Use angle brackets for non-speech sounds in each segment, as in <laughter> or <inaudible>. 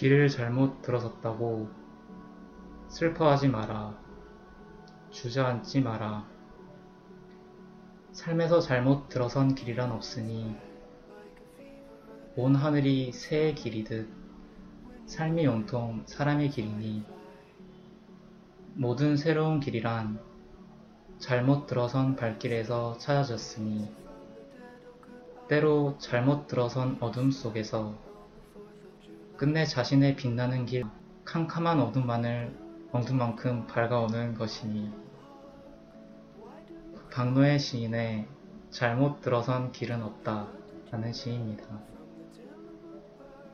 길을 잘못 들어섰다고 슬퍼하지 마라. 주저앉지 마라. 삶에서 잘못 들어선 길이란 없으니 온 하늘이 새의 길이듯 삶이 온통 사람의 길이니 모든 새로운 길이란 잘못 들어선 발길에서 찾아졌으니 때로 잘못 들어선 어둠 속에서 끝내 자신의 빛나는 길 캄캄한 어둠만을 어둠만큼 밝아오는 것이니 박노의 시인의 잘못 들어선 길은 없다 라는 시입니다.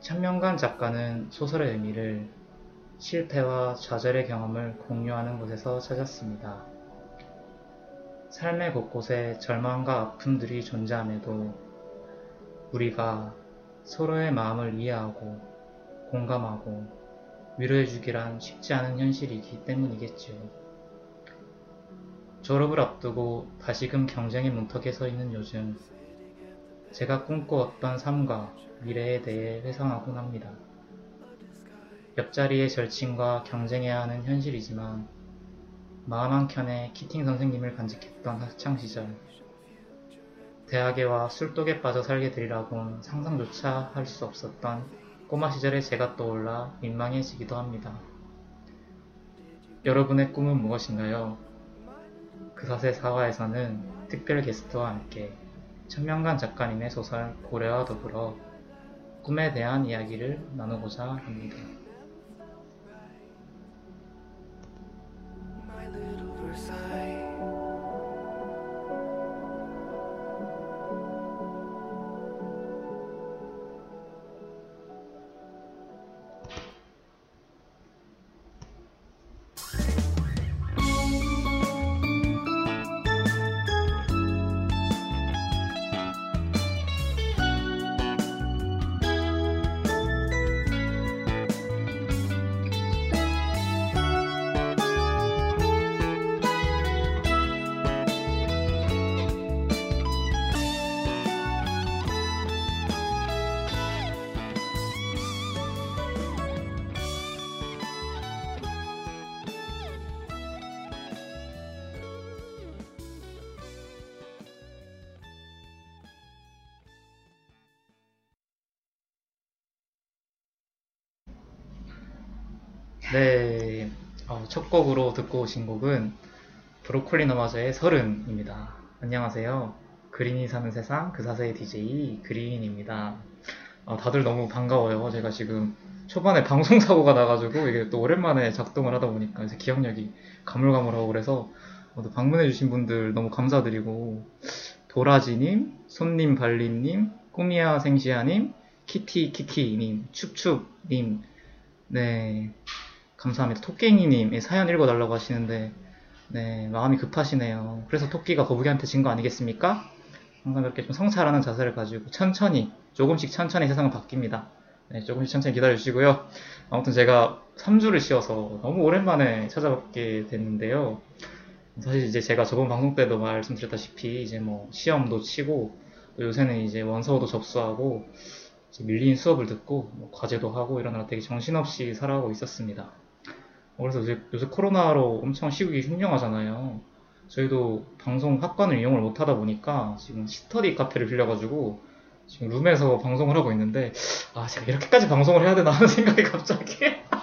천명관 작가는 소설의 의미를 실패와 좌절의 경험을 공유하는 곳에서 찾았습니다. 삶의 곳곳에 절망과 아픔들이 존재함에도 우리가 서로의 마음을 이해하고 공감하고 위로해주기란 쉽지 않은 현실이기 때문이겠지요. 졸업을 앞두고 다시금 경쟁의 문턱에 서 있는 요즘 제가 꿈꿔왔던 삶과 미래에 대해 회상하곤 합니다. 옆자리의 절친과 경쟁해야 하는 현실이지만 마음 한켠에 키팅 선생님을 간직했던 학창시절 대학에 와 술독에 빠져 살게 되리라곤 상상조차 할 수 없었던 꼬마 시절의 제가 떠올라 민망해지기도 합니다. 여러분의 꿈은 무엇인가요? 그사세 사화에서는 특별 게스트와 함께 천명관 작가님의 소설 고래와 더불어 꿈에 대한 이야기를 나누고자 합니다. my little. 네, 어, 첫 곡으로 듣고 오신 곡은 브로콜리 너마저의 서른입니다. 안녕하세요. 그린이 사는 세상 그 사세의 DJ 그린입니다. 어, 다들 너무 반가워요. 제가 지금 초반에 방송 사고가 나가지고 이게 또 오랜만에 작동을 하다 보니까 이제 기억력이 가물가물하고 그래서 어, 또 방문해주신 분들 너무 감사드리고 도라지님, 손님 발림님, 꾸미야 생시아님, 키티 키키님, 춥춥님, 네 감사합니다. 토깽이님 사연 읽어달라고 하시는데 네 마음이 급하시네요. 그래서 토끼가 거북이한테 진 거 아니겠습니까? 항상 그렇게 좀 성찰하는 자세를 가지고 천천히 조금씩 천천히 세상은 바뀝니다. 네, 조금씩 천천히 기다려주시고요. 아무튼 제가 3주를 쉬어서 너무 오랜만에 찾아뵙게 됐는데요. 사실 이제 제가 저번 방송 때도 말씀드렸다시피 이제 뭐 시험도 치고 또 요새는 이제 원서도 접수하고 밀린 수업을 듣고 뭐 과제도 하고 이러느라 되게 정신없이 살아가고 있었습니다. 그래서 요새, 요새 코로나로 엄청 시국이 흉흉하잖아요. 저희도 방송 학관을 이용을 못 하다 보니까 지금 스터디 카페를 빌려가지고 지금 룸에서 방송을 하고 있는데 아 제가 이렇게까지 방송을 해야 되나 하는 <laughs> 생각이 갑자기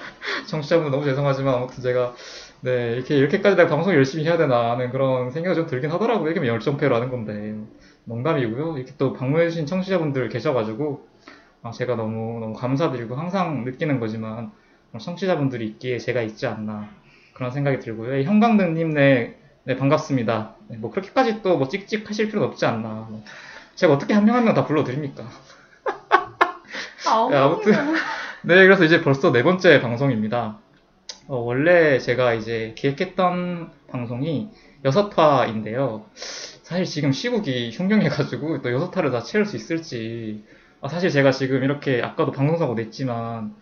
<laughs> 정치자분 너무 죄송하지만 아무튼 제가 네 이렇게 이렇게까지 내가 방송 열심히 해야 되나 하는 그런 생각이 좀 들긴 하더라고요. 이게 뭐 열정페로 하는 건데 농담이고요. 이렇게 또 방문해주신 청취자분들 계셔가지고 아, 제가 너무 너무 감사드리고 항상 느끼는 거지만 청취자분들이 있기에 제가 있지 않나 그런 생각이 들고요. 형광등님 네, 네 반갑습니다. 네, 뭐 그렇게까지 또 뭐 찍찍하실 필요는 없지 않나. 뭐 제가 어떻게 한 명 한 명 다 불러드립니까? 아우, <laughs> 네, 아무튼 <laughs> 네 그래서 이제 벌써 네 번째 방송입니다. 어, 원래 제가 이제 기획했던 방송이 여섯 화인데요. 사실 지금 시국이 흉흉해가지고 또 여섯 화를 다 채울 수 있을지 아, 사실 제가 지금 이렇게 아까도 방송사고 냈지만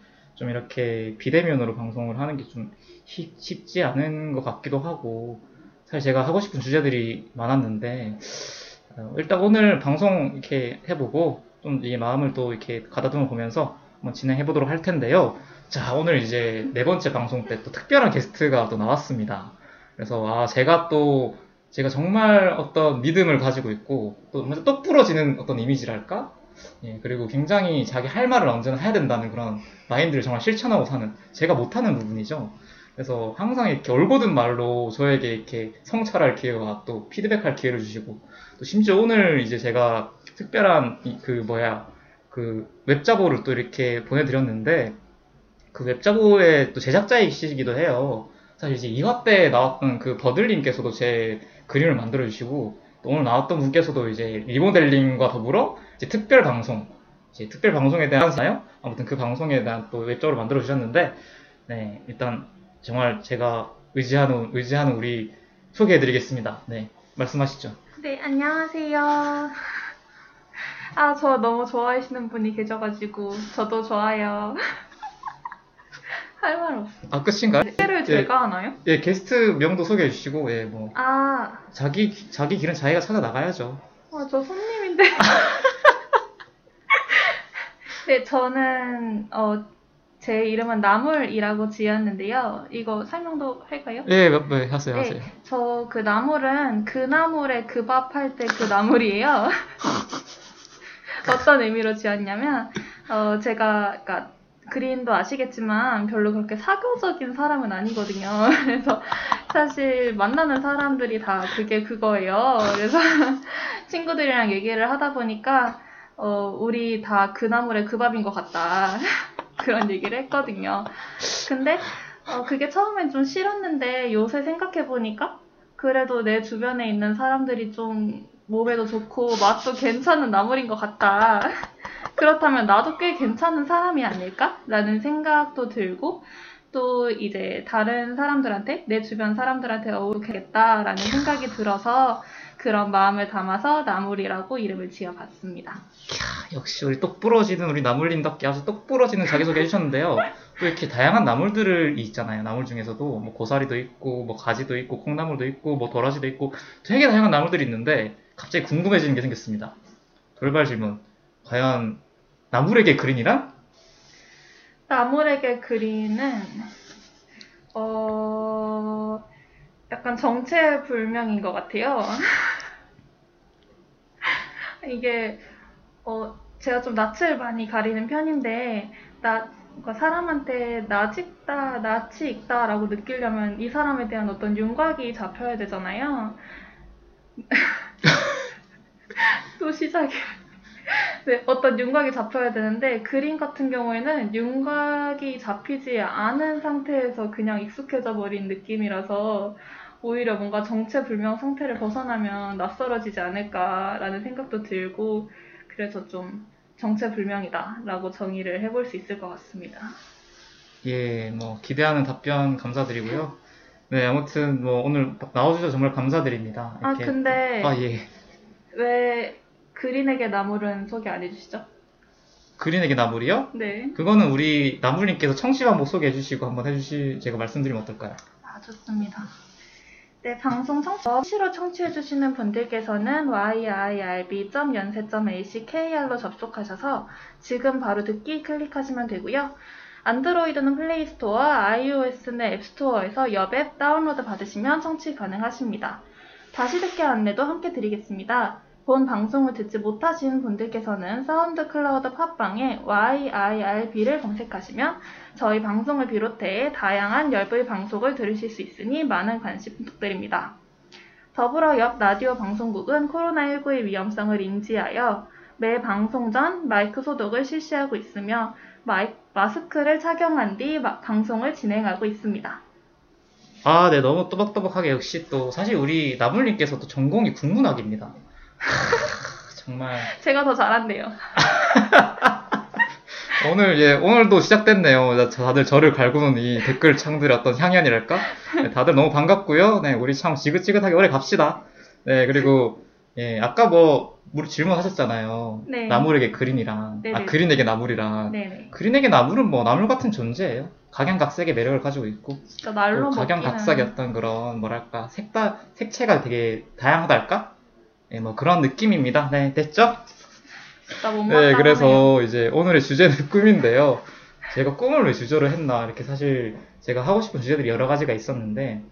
좀 이렇게 비대면으로 방송을 하는 게 좀 쉽지 않은 것 같기도 하고 사실 제가 하고 싶은 주제들이 많았는데 어, 일단 오늘 방송 이렇게 해보고 좀 이 마음을 또 이렇게 가다듬어 보면서 한번 진행해 보도록 할 텐데요. 자, 오늘 이제 네 번째 방송 때 또 특별한 게스트가 또 나왔습니다. 그래서 아, 제가 또 제가 정말 어떤 믿음을 가지고 있고 또 먼저 똑 부러지는 어떤 이미지랄까? 예, 그리고 굉장히 자기 할 말을 언제나 해야 된다는 그런 마인드를 정말 실천하고 사는 제가 못하는 부분이죠. 그래서 항상 이렇게 올곧은 말로 저에게 이렇게 성찰할 기회와 또 피드백할 기회를 주시고 또 심지어 오늘 이제 제가 특별한 이- 그 뭐야 그 웹자보를 또 이렇게 보내드렸는데 그 웹자보의 또 제작자이시기도 해요. 사실 이제 2화 때 나왔던 그 버들님께서도 제 그림을 만들어 주시고 또 오늘 나왔던 분께서도 이제 리모델링과 더불어 이제 특별 방송 이제 특별 방송에 대한 사요 아무튼 그 방송에 대한 또 웹자보를 만들어 주셨는데 네 일단 정말 제가 의지하는 의지하는 우리 소개해 드리겠습니다. 네 말씀하시죠. 네, 안녕하세요. 아, 저 너무 좋아하시는 분이 계셔가지고, 저도 좋아요. 할 말 없어. 아 끝인가요? 예, 제가 하나요? 예 게스트 명도 소개해 주시고 예뭐 아, 자기 자기 길은 자기가 찾아 나가야죠. 아, 저 손님인데. <laughs> 네, 저는, 어, 제 이름은 나물이라고 지었는데요. 이거 설명도 할까요? 예, 네, 네, 하세요, 하세요. 네, 저그 나물은 그 나물에 그 밥 할 때 그 나물이에요. <laughs> 어떤 의미로 지었냐면, 어, 제가, 그니까, 그린도 아시겠지만 별로 그렇게 사교적인 사람은 아니거든요. <laughs> 그래서 사실 만나는 사람들이 다 그게 그거예요. 그래서 <laughs> 친구들이랑 얘기를 하다 보니까, 어, 우리 다 그 나물에 그 밥인 것 같다. <laughs> 그런 얘기를 했거든요. 근데, 어, 그게 처음엔 좀 싫었는데 요새 생각해보니까 그래도 내 주변에 있는 사람들이 좀 몸에도 좋고 맛도 괜찮은 나물인 것 같다. 그렇다면 나도 꽤 괜찮은 사람이 아닐까? 라는 생각도 들고 또 이제 다른 사람들한테 내 주변 사람들한테 어울리겠다라는 생각이 들어서 그런 마음을 담아서 나물이라고 이름을 지어봤습니다. 역시 우리 똑 부러지는 우리 나물님답게 아주 똑 부러지는 자기소개 해주셨는데요. 또 이렇게 다양한 나물들이 있잖아요. 나물 중에서도 뭐 고사리도 있고 뭐 가지도 있고 콩나물도 있고 뭐 도라지도 있고 되게 다양한 나물들이 있는데 갑자기 궁금해지는 게 생겼습니다. 돌발 질문. 과연 나물에게 그린이란? 나물에게 그리는 어 약간 정체불명인 것 같아요. <laughs> 이게 어 제가 좀 낯을 많이 가리는 편인데 나 그러니까 사람한테 낯이 있다, 낯이 있다라고 느끼려면 이 사람에 대한 어떤 윤곽이 잡혀야 되잖아요. <laughs> 또 시작이야. <laughs> 네, 어떤 윤곽이 잡혀야 되는데 그림 같은 경우에는 윤곽이 잡히지 않은 상태에서 그냥 익숙해져 버린 느낌이라서 오히려 뭔가 정체불명 상태를 벗어나면 낯설어지지 않을까라는 생각도 들고 그래서 좀 정체불명이다라고 정의를 해볼 수 있을 것 같습니다. 예, 뭐 기대하는 답변 감사드리고요. 네, 아무튼 뭐 오늘 나와주셔서 정말 감사드립니다. 아 근데 아 예. 왜 그린에게 나물은 소개 안 해주시죠? 그린에게 나물이요? 네. 그거는 우리 나물님께서 청취방법 소개해 주시고 한번 해주시, 제가 말씀드리면 어떨까요? 아, 좋습니다. 네, 방송 청취, 수시로 청취해 주시는 분들께서는 yirb.연세.ackr로 접속하셔서 지금 바로 듣기 클릭하시면 되고요. 안드로이드는 플레이스토어, iOS는 앱스토어에서 여앱 다운로드 받으시면 청취 가능하십니다. 다시 듣기 안내도 함께 드리겠습니다. 본 방송을 듣지 못하신 분들께서는 사운드 클라우드 팟빵에 yirb를 검색하시면 저희 방송을 비롯해 다양한 열불 방송을 들으실 수 있으니 많은 관심 부탁드립니다. 더불어 옆 라디오 방송국은 코로나19의 위험성을 인지하여 매 방송 전 마이크 소독을 실시하고 있으며 마이, 마스크를 착용한 뒤 마- 방송을 진행하고 있습니다. 아, 네, 너무 또박또박하게 역시 또 사실 우리 나물님께서 또 전공이 국문학입니다. 하, 정말 제가 더 잘한대요. <laughs> 오늘 예 오늘도 시작됐네요. 다들 저를 갈구는 이 댓글 창들의 어떤 향연이랄까? 네, 다들 너무 반갑고요. 네, 우리 참 지긋지긋하게 오래 갑시다. 네, 그리고 예 아까 뭐 우리 질문하셨잖아요. 네. 나물에게 그린이랑 아 네네. 그린에게 나물이랑 네네. 그린에게 나물은 뭐 나물 같은 존재예요. 각양각색의 매력을 가지고 있고 먹기는 각양각색의 어떤 그런 뭐랄까 색다 색채가 되게 다양하달까? 예, 뭐 그런 느낌입니다. 네, 됐죠? 네, 그래서 이제 오늘의 주제는 <laughs> 꿈인데요. 제가 꿈을 왜 주제로 했나 이렇게 사실 제가 하고 싶은 주제들이 여러 가지가 있었는데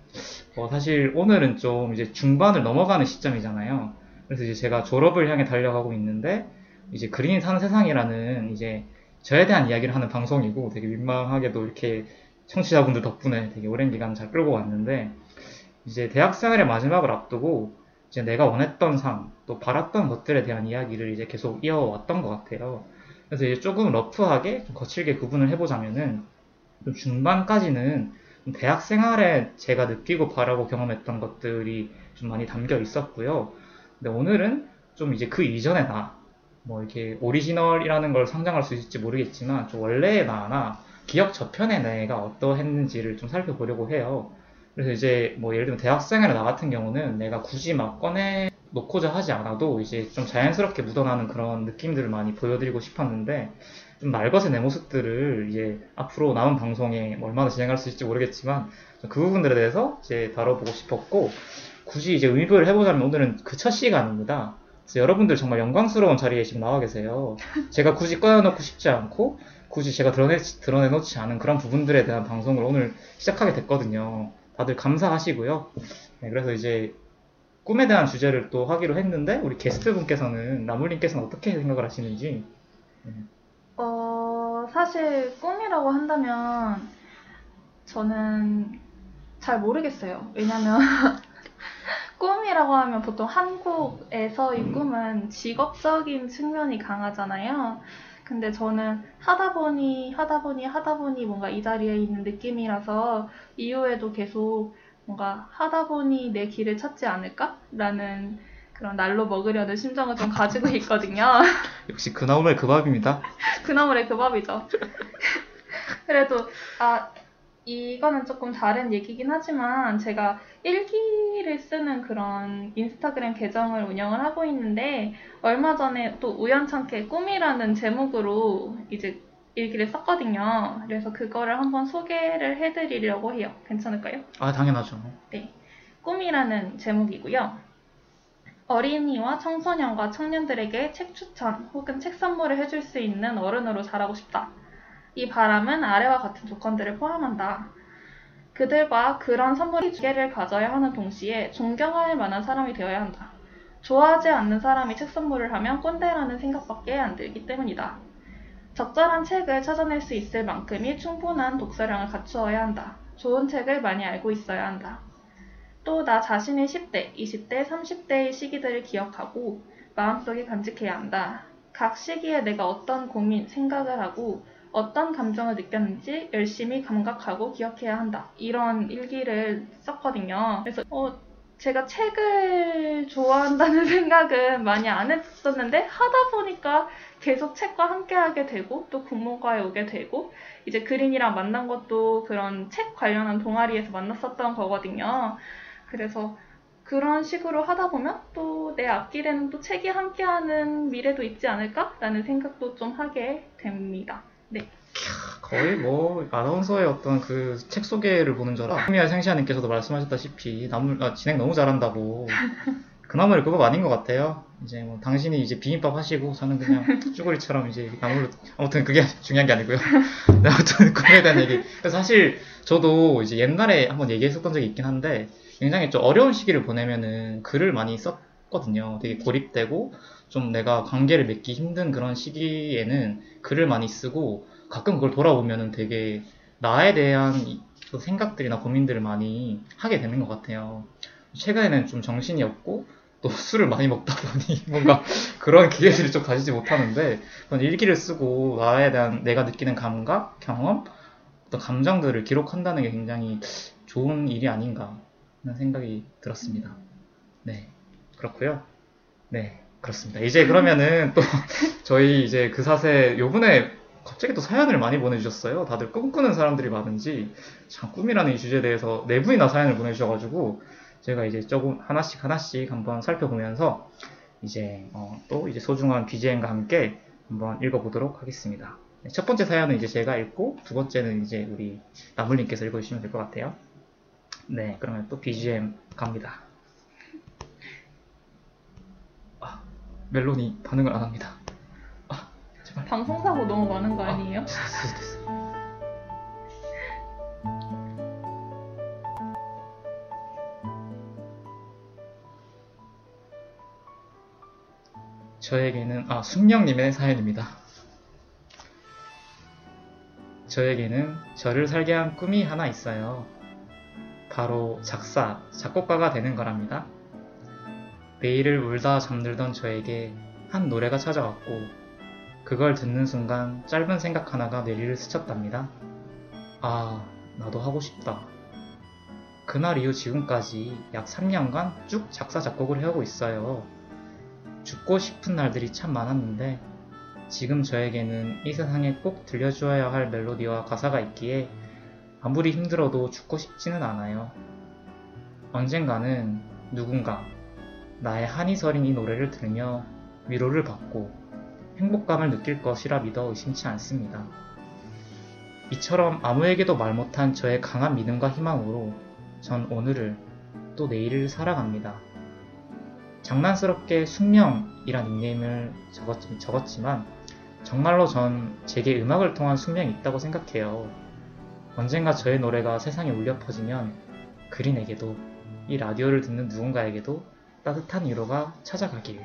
어, 사실 오늘은 좀 이제 중반을 넘어가는 시점이잖아요. 그래서 이제 제가 졸업을 향해 달려가고 있는데 이제 그린이 사는 세상이라는 이제 저에 대한 이야기를 하는 방송이고 되게 민망하게도 이렇게 청취자분들 덕분에 되게 오랜 기간 잘 끌고 왔는데 이제 대학생활의 마지막을 앞두고 이제 내가 원했던 삶, 또 바랐던 것들에 대한 이야기를 이제 계속 이어왔던 것 같아요. 그래서 이제 조금 러프하게, 좀 거칠게 구분을 해보자면은, 좀 중반까지는 좀 대학 생활에 제가 느끼고 바라고 경험했던 것들이 좀 많이 담겨 있었고요. 근데 오늘은 좀 이제 그 이전의 나, 뭐 이렇게 오리지널이라는 걸 상장할 수 있을지 모르겠지만, 좀 원래의 나나 기억 저편의 내가 어떠했는지를 좀 살펴보려고 해요. 그래서 이제 뭐 예를 들면 대학생활에 나 같은 경우는 내가 굳이 막 꺼내 놓고자 하지 않아도 이제 좀 자연스럽게 묻어나는 그런 느낌들을 많이 보여드리고 싶었는데 좀 날것의 내 모습들을 이제 앞으로 남은 방송에 뭐 얼마나 진행할 수 있을지 모르겠지만 그 부분들에 대해서 이제 다뤄보고 싶었고 굳이 이제 의도를 해보자면 오늘은 그 첫 시간입니다. 여러분들 정말 영광스러운 자리에 지금 나와 계세요. 제가 굳이 꺼내놓고 싶지 않고 굳이 제가 드러내, 드러내놓지 않은 그런 부분들에 대한 방송을 오늘 시작하게 됐거든요. 다들 감사하시고요. 네, 그래서 이제 꿈에 대한 주제를 또 하기로 했는데 우리 게스트 분께서는 나물님께서는 어떻게 생각을 하시는지 어, 사실 꿈이라고 한다면 저는 잘 모르겠어요. 왜냐면 <laughs> 꿈이라고 하면 보통 한국에서 이 꿈은 직업적인 측면이 강하잖아요. 근데 저는 하다 보니 하다 보니 하다 보니 뭔가 이 자리에 있는 느낌이라서 이후에도 계속 뭔가 하다 보니 내 길을 찾지 않을까라는 그런 날로 먹으려는 심정을 좀 가지고 <laughs> 있거든요. 역시 그나물의 그 밥입니다. 그나물의 그 밥이죠. <laughs> 그래도 아 이거는 조금 다른 얘기긴 하지만 제가 일기를 쓰는 그런 인스타그램 계정을 운영을 하고 있는데 얼마 전에 또 우연찮게 꿈이라는 제목으로 이제 일기를 썼거든요. 그래서 그거를 한번 소개를 해드리려고 해요. 괜찮을까요? 아 당연하죠. 네. 꿈이라는 제목이고요. 어린이와 청소년과 청년들에게 책 추천 혹은 책 선물을 해줄 수 있는 어른으로 자라고 싶다. 이 바람은 아래와 같은 조건들을 포함한다. 그들과 그런 선물의 기회를 가져야 하는 동시에 존경할 만한 사람이 되어야 한다. 좋아하지 않는 사람이 책 선물을 하면 꼰대라는 생각밖에 안 들기 때문이다. 적절한 책을 찾아낼 수 있을 만큼의 충분한 독서량을 갖추어야 한다. 좋은 책을 많이 알고 있어야 한다. 또 나 자신의 10대, 20대, 30대의 시기들을 기억하고 마음속에 간직해야 한다. 각 시기에 내가 어떤 고민, 생각을 하고 어떤 감정을 느꼈는지 열심히 감각하고 기억해야 한다. 이런 일기를 썼거든요. 그래서 어, 제가 책을 좋아한다는 <laughs> 생각은 많이 안 했었는데 하다 보니까 계속 책과 함께하게 되고 또 국문과에 오게 되고 이제 그린이랑 만난 것도 그런 책 관련한 동아리에서 만났었던 거거든요. 그래서 그런 식으로 하다 보면 또 내 앞길에는 또 책이 함께하는 미래도 있지 않을까라는 생각도 좀 하게 됩니다. 네. 거의 뭐 아나운서의 어떤 그 책 소개를 보는 줄 알아. 미야 생시아님께서도 말씀하셨다시피 나물 아, 진행 너무 잘한다고. <laughs> 그나물의 그거 아닌 것 같아요. 이제 뭐 당신이 이제 비빔밥 하시고 저는 그냥 <laughs> 쭈구리처럼 이제 나물로 아무튼 그게 <laughs> 중요한 게 아니고요. 네, 아무튼 꿈에 대한 얘기. 사실 저도 이제 옛날에 한번 얘기했었던 적이 있긴 한데 굉장히 좀 어려운 시기를 보내면은 글을 많이 썼거든요. 되게 고립되고 좀 내가 관계를 맺기 힘든 그런 시기에는 글을 많이 쓰고 가끔 그걸 돌아보면은 되게 나에 대한 생각들이나 고민들을 많이 하게 되는 것 같아요. 최근에는 좀 정신이 없고 또 <laughs> 술을 많이 먹다 보니 <laughs> 뭔가 그런 기회들을 좀 가지지 못하는데 그런 일기를 쓰고 나에 대한 내가 느끼는 감각, 경험, 어떤 감정들을 기록한다는 게 굉장히 좋은 일이 아닌가 하는 생각이 들었습니다. 네, 그렇고요. 네, 그렇습니다. 이제 그러면은 또 <laughs> 저희 이제 그 사세 요번에 갑자기 또 사연을 많이 보내주셨어요. 다들 꿈꾸는 사람들이 많은지 참 꿈이라는 이 주제에 대해서 네 분이나 사연을 보내주셔가지고 제가 이제 조금 하나씩 하나씩 한번 살펴보면서 이제 어, 또 이제 소중한 BGM과 함께 한번 읽어보도록 하겠습니다. 네, 첫 번째 사연은 이제 제가 읽고 두 번째는 이제 우리 나물님께서 읽어주시면 될 것 같아요. 네, 그러면 또 BGM 갑니다. 멜론이 반응을 안 합니다. 방송사고 너무 많은 거 아니에요? 됐어, 됐어. 저에게는 아 숙명님의 사연입니다. 저에게는 저를 살게 한 꿈이 하나 있어요. 바로 작사, 작곡가가 되는 거랍니다. 매일을 울다 잠들던 저에게 한 노래가 찾아왔고 그걸 듣는 순간 짧은 생각 하나가 뇌리를 스쳤답니다. 아, 나도 하고 싶다. 그날 이후 지금까지 약 3년간 쭉 작사, 작곡을 해오고 있어요. 죽고 싶은 날들이 참 많았는데, 지금 저에게는 이 세상에 꼭 들려주어야 할 멜로디와 가사가 있기에 아무리 힘들어도 죽고 싶지는 않아요. 언젠가는 누군가 나의 한이 서린 이 노래를 들으며 위로를 받고 행복감을 느낄 것이라 믿어 의심치 않습니다. 이처럼 아무에게도 말 못한 저의 강한 믿음과 희망으로 전 오늘을 또 내일을 살아갑니다. 장난스럽게 숙명이란 닉네임을 적었, 적었지만 정말로 전 제게 음악을 통한 숙명이 있다고 생각해요. 언젠가 저의 노래가 세상에 울려 퍼지면 그린에게도 이 라디오를 듣는 누군가에게도 따뜻한 위로가 찾아가길.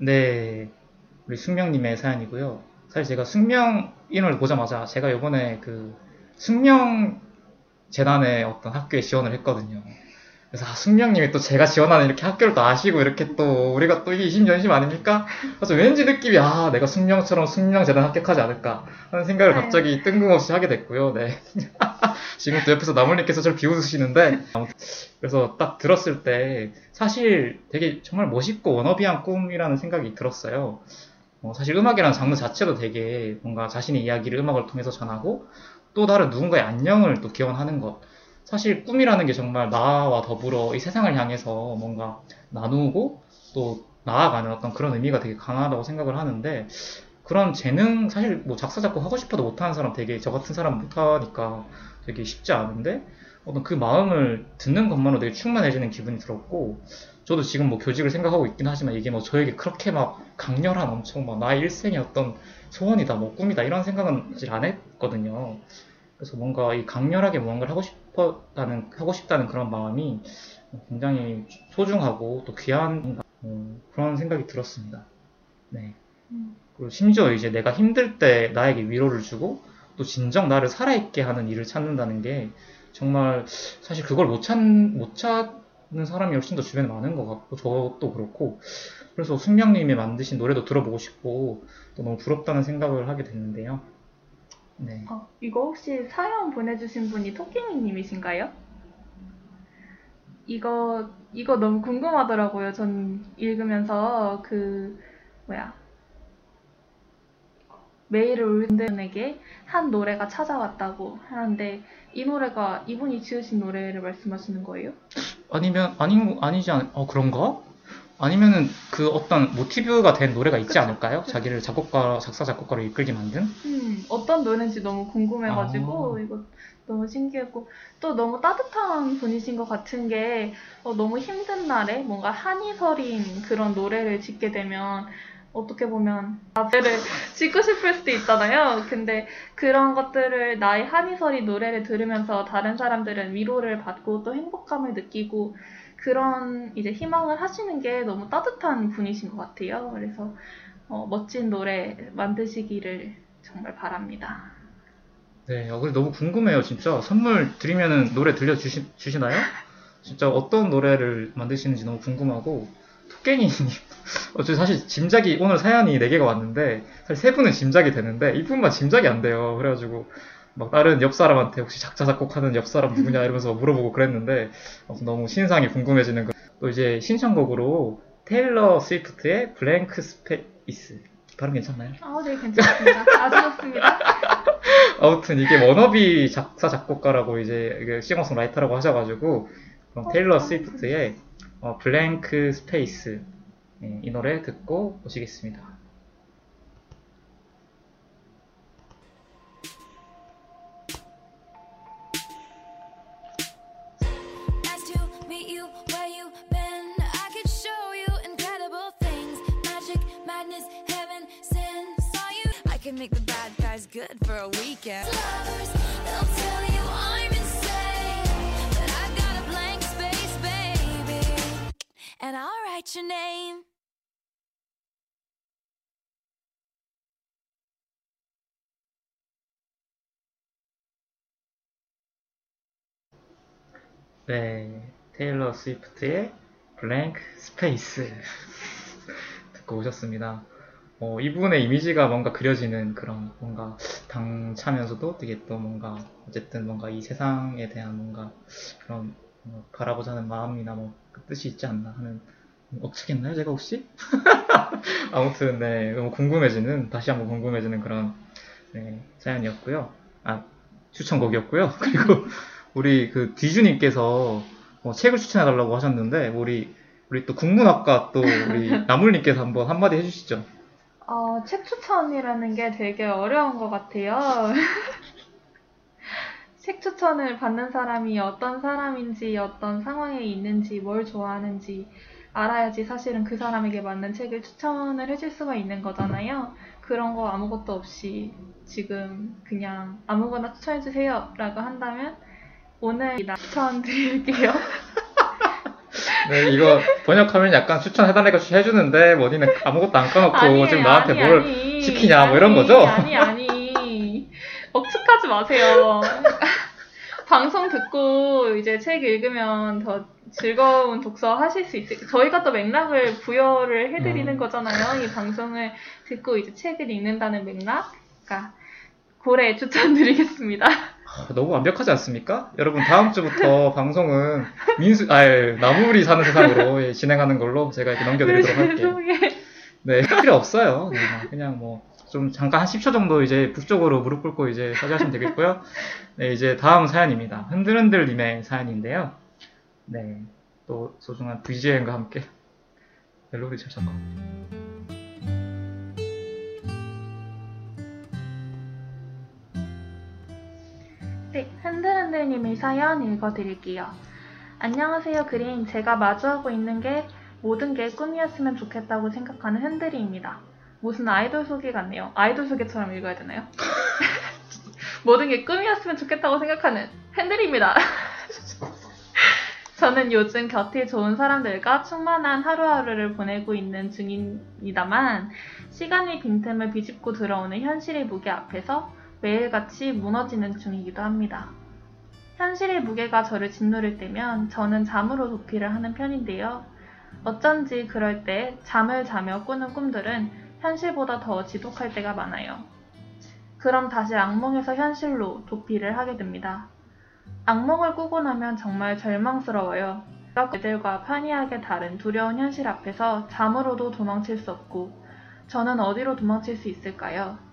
네, 우리 숙명님의 사연이고요. 사실 제가 숙명인을 보자마자 제가 요번에 그 숙명 재단의 어떤 학교에 지원을 했거든요. 그래서 아, 숙명님이 또 제가 지원하는 이렇게 학교를 또 아시고 이렇게 또 우리가 또 이게 이심전심 아닙니까? 그래서 왠지 느낌이 아 내가 숙명처럼 숙명 재단 합격하지 않을까 하는 생각을 네. 갑자기 뜬금없이 하게 됐고요. 네. <laughs> 지금 또 옆에서 나물님께서 저를 비웃으시는데 아무튼 그래서 딱 들었을 때 사실 되게 정말 멋있고 워너비한 꿈이라는 생각이 들었어요. 어, 사실 음악이라는 장르 자체도 되게 뭔가 자신의 이야기를 음악을 통해서 전하고 또 다른 누군가의 안녕을 또 기원하는 것. 사실 꿈이라는 게 정말 나와 더불어 이 세상을 향해서 뭔가 나누고 또 나아가는 어떤 그런 의미가 되게 강하다고 생각을 하는데 그런 재능 사실 뭐 작사 작곡 하고 싶어도 못하는 사람 되게 저 같은 사람 못하니까 되게 쉽지 않은데 어떤 그 마음을 듣는 것만으로 되게 충만해지는 기분이 들었고 저도 지금 뭐 교직을 생각하고 있긴 하지만 이게 뭐 저에게 그렇게 막 강렬한 엄청 막 나의 일생의 어떤 소원이다 뭐 꿈이다 이런 생각은 사실 안 했거든요. 그래서 뭔가 이 강렬하게 무언가를 하고 싶었다는 하고 싶다는 그런 마음이 굉장히 소중하고 또 귀한 어, 그런 생각이 들었습니다. 네. 음. 그리고 심지어 이제 내가 힘들 때 나에게 위로를 주고 또 진정 나를 살아있게 하는 일을 찾는다는 게 정말 사실 그걸 못 찾, 못 찾는 사람이 훨씬 더 주변에 많은 것 같고 저도 그렇고 그래서 숙명님이 만드신 노래도 들어보고 싶고 또 너무 부럽다는 생각을 하게 됐는데요. 네. 어, 이거 혹시 사연 보내주신 분이 토끼미님이신가요? 이거 이거 너무 궁금하더라고요. 전 읽으면서 그 뭐야 매일을 울는 분에게 한 노래가 찾아왔다고 하는데 이 노래가 이분이 지으신 노래를 말씀하시는 거예요? 아니면 아닌 아니지 않? 어 그런가? 아니면은 그 어떤 모티브가 된 노래가 있지 그쵸, 않을까요? 그쵸. 자기를 작곡가, 작사, 작곡가로 이끌게 만든? 음, 어떤 노래인지 너무 궁금해가지고 아. 이거 너무 신기했고 또 너무 따뜻한 분이신 것 같은 게 어, 너무 힘든 날에 뭔가 한이 서린 그런 노래를 짓게 되면 어떻게 보면 노래를 <laughs> 짓고 싶을 수도 있잖아요. 근데 그런 것들을 나의 한이 서린 노래를 들으면서 다른 사람들은 위로를 받고 또 행복감을 느끼고 그런 이제 희망을 하시는 게 너무 따뜻한 분이신 것 같아요. 그래서 어, 멋진 노래 만드시기를 정말 바랍니다. 네, 어, 그래서 너무 궁금해요, 진짜. 선물 드리면은 노래 들려주시, 주시나요? 진짜 어떤 노래를 만드시는지 너무 궁금하고, 토깽이님, <laughs> 어, 저 사실 짐작이, 오늘 사연이 4개가 왔는데, 사실 세 분은 짐작이 되는데, 이분만 짐작이 안 돼요. 그래가지고, 막 다른 옆 사람한테 혹시 작자, 작곡하는 옆 사람 누구냐 이러면서 물어보고 그랬는데, 어, 너무 신상이 궁금해지는 거. 또 이제 신청곡으로 테일러 스위프트의 Blank Space. 발음 괜찮나요? 아, 네, 괜찮습니다. 아주 좋습니다. <laughs> 아무튼 이게 워너비 작사 작곡가라고 이제 싱어송라이터라고 하셔가지고 그럼 테일러 스위프트의 어, 블랭크 스페이스 예, 이 노래 듣고 오시겠습니다. can make the bad guys good for a weekend. Lovers, they'll tell you I'm insane. But I've got a blank space, baby. And I'll write your name. 네, 테일러 스위프트의 블랭크 스페이스 <laughs> 듣고 오셨습니다. 어, 이분의 이미지가 뭔가 그려지는 그런 뭔가 당차면서도 되게 또 뭔가 어쨌든 뭔가 이 세상에 대한 뭔가 그런 뭐 바라보자는 마음이나 뭐 그 뜻이 있지 않나 하는 억측했나요 제가 혹시? <laughs> 아무튼 네 너무 궁금해지는 다시 한번 궁금해지는 그런 네, 사연이었고요. 아 추천곡이었고요. <laughs> 그리고 우리 그 디주님께서 어, 책을 추천해달라고 하셨는데 우리 우리 또 국문학과 또 우리 <laughs> 나물님께서 한번 한마디 해주시죠. 어, 책 추천이라는 게 되게 어려운 것 같아요. <laughs> 책 추천을 받는 사람이 어떤 사람인지, 어떤 상황에 있는지, 뭘 좋아하는지 알아야지 사실은 그 사람에게 맞는 책을 추천을 해줄 수가 있는 거잖아요. 그런 거 아무것도 없이 지금 그냥 아무거나 추천해주세요 라고 한다면 오늘 나 추천 드릴게요. <laughs> 네 이거 번역하면 약간 추천해달라고 해주는데 뭐 어디는 아무것도 안 까놓고 아니에요, 지금 나한테 아니, 뭘 아니. 시키냐 뭐 이런 아니, 거죠? 아니 아니 억측하지 마세요. <laughs> 방송 듣고 이제 책 읽으면 더 즐거운 독서 하실 수 있을 저희가 또 맥락을 부여를 해드리는 음. 거잖아요. 이 방송을 듣고 이제 책을 읽는다는 맥락. 그러니까 고래 추천드리겠습니다. 아, 너무 완벽하지 않습니까? 여러분 다음 주부터 <laughs> 방송은 민수 아 나물이 사는 세상으로 예, 진행하는 걸로 제가 이렇게 넘겨드리도록 할게요. 네, 필요 없어요. 네, 뭐 그냥 뭐, 좀 잠깐 한 10초 정도 이제 북쪽으로 무릎 꿇고 이제 사죄하시면 되겠고요. 네, 이제 다음 사연입니다. 흔들흔들님의 사연인데요. 네, 또 소중한 VJM과 함께 멜로디 잘 잡아. 네, 흔들흔들님의 사연 읽어드릴게요. 안녕하세요, 그린. 제가 마주하고 있는 게 모든 게 꿈이었으면 좋겠다고 생각하는 흔들이입니다. 무슨 아이돌 소개 같네요. 아이돌 소개처럼 읽어야 되나요? <laughs> 모든 게 꿈이었으면 좋겠다고 생각하는 흔들입니다. <laughs> 저는 요즘 곁에 좋은 사람들과 충만한 하루하루를 보내고 있는 중입니다만 시간이 빈틈을 비집고 들어오는 현실의 무게 앞에서 매일같이 무너지는 중이기도 합니다. 현실의 무게가 저를 짓누를 때면 저는 잠으로 도피를 하는 편인데요. 어쩐지 그럴 때 잠을 자며 꾸는 꿈들은 현실보다 더 지독할 때가 많아요. 그럼 다시 악몽에서 현실로 도피를 하게 됩니다. 악몽을 꾸고 나면 정말 절망스러워요. 그들과 판이하게 다른 두려운 현실 앞에서 잠으로도 도망칠 수 없고 저는 어디로 도망칠 수 있을까요?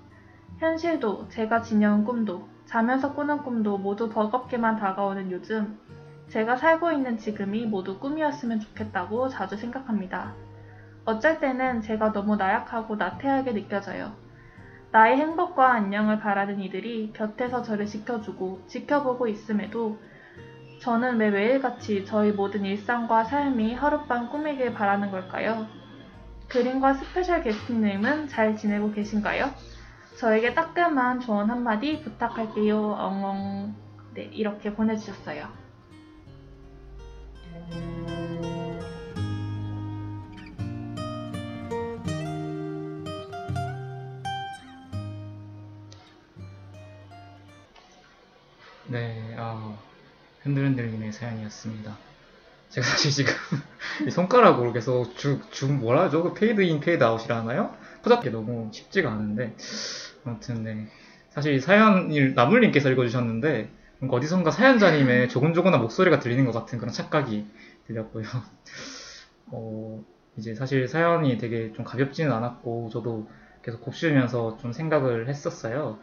현실도 제가 지녀온 꿈도 자면서 꾸는 꿈도 모두 버겁게만 다가오는 요즘 제가 살고 있는 지금이 모두 꿈이었으면 좋겠다고 자주 생각합니다. 어쩔 때는 제가 너무 나약하고 나태하게 느껴져요. 나의 행복과 안녕을 바라는 이들이 곁에서 저를 지켜주고 지켜보고 있음에도 저는 왜 매일같이 저희 모든 일상과 삶이 하룻밤 꿈이길 바라는 걸까요? 그림과 스페셜 게스트님은 잘 지내고 계신가요? 저에게 따끔한 조언 한마디 부탁할게요. 엉엉. 네, 이렇게 보내주셨어요. 네, 아, 흔들흔들님의 사연이었습니다. 제가 사실 지금 <laughs> 이 손가락으로 계속 주, 주 뭐라 하죠? 그 페이드 인, 페이드 아웃이라 하나요? 포잡기 너무 쉽지가 않은데. 아무튼, 네. 사실 이 사연을 나물님께서 읽어주셨는데, 어디선가 사연자님의 조곤조곤한 목소리가 들리는 것 같은 그런 착각이 들렸고요. <laughs> 어, 이제 사실 사연이 되게 좀 가볍지는 않았고, 저도 계속 곱씹으면서 좀 생각을 했었어요.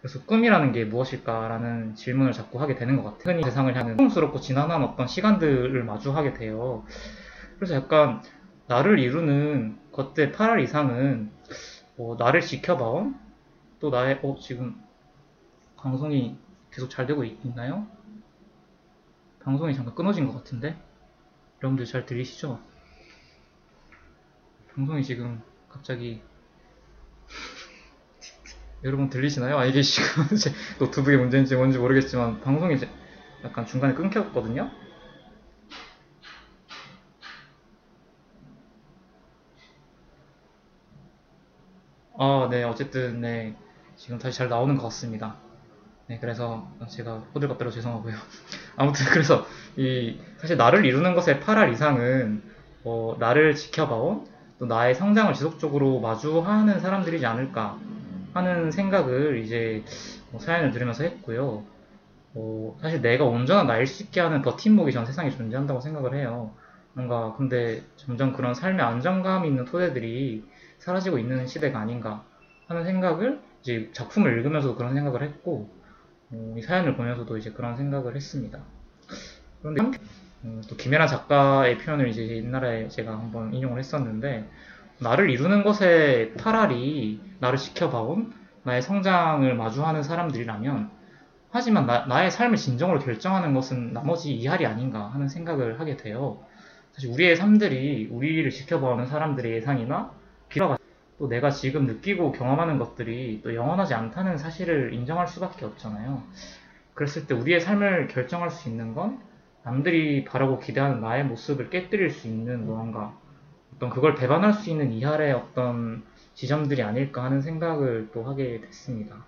그래서 꿈이라는 게 무엇일까라는 질문을 자꾸 하게 되는 것 같아요. 흔히 세상을 향한 성스럽고 지난한 어떤 시간들을 마주하게 돼요. 그래서 약간 나를 이루는 겉의 8알 이상은 뭐 나를 지켜봐온 또 나의 어 지금 방송이 계속 잘 되고 있, 나요 방송이 잠깐 끊어진 것 같은데 여러분들 잘 들리시죠? 방송이 지금 갑자기 <laughs> 여러분 들리시나요? 아 이게 지금 <laughs> 제 노트북의 문제인지 뭔지 모르겠지만 방송이 약간 중간에 끊겼거든요. 아, 네, 어쨌든 네 지금 다시 잘 나오는 것 같습니다. 네, 그래서 제가 호들갑대로 죄송하고요. <laughs> 아무튼 그래서 이 사실 나를 이루는 것의 8할 이상은 어, 나를 지켜봐온 또 나의 성장을 지속적으로 마주하는 사람들이지 않을까 하는 생각을 이제 뭐 사연을 들으면서 했고요. 어, 사실 내가 온전한 나일 수 있게 하는 버팀목이 전 세상에 존재한다고 생각을 해요. 뭔가 근데 점점 그런 삶의 안정감 있는 토대들이 사라지고 있는 시대가 아닌가 하는 생각을 이제 작품을 읽으면서도 그런 생각을 했고 어, 이 사연을 보면서도 이제 그런 생각을 했습니다. 그런데 음, 또 김혜란 작가의 표현을 이제 옛날에 제가 한번 인용을 했었는데 나를 이루는 것의 8알이 나를 지켜봐온 나의 성장을 마주하는 사람들이라면 하지만 나, 의 삶을 진정으로 결정하는 것은 나머지 2할이 아닌가 하는 생각을 하게 돼요. 사실 우리의 삶들이 우리를 지켜봐오는 사람들의 예상이나 비라가 또 내가 지금 느끼고 경험하는 것들이 또 영원하지 않다는 사실을 인정할 수밖에 없잖아요. 그랬을 때 우리의 삶을 결정할 수 있는 건 남들이 바라고 기대하는 나의 모습을 깨뜨릴 수 있는 무언가 어떤 그걸 배반할 수 있는 이하의 어떤 지점들이 아닐까 하는 생각을 또 하게 됐습니다.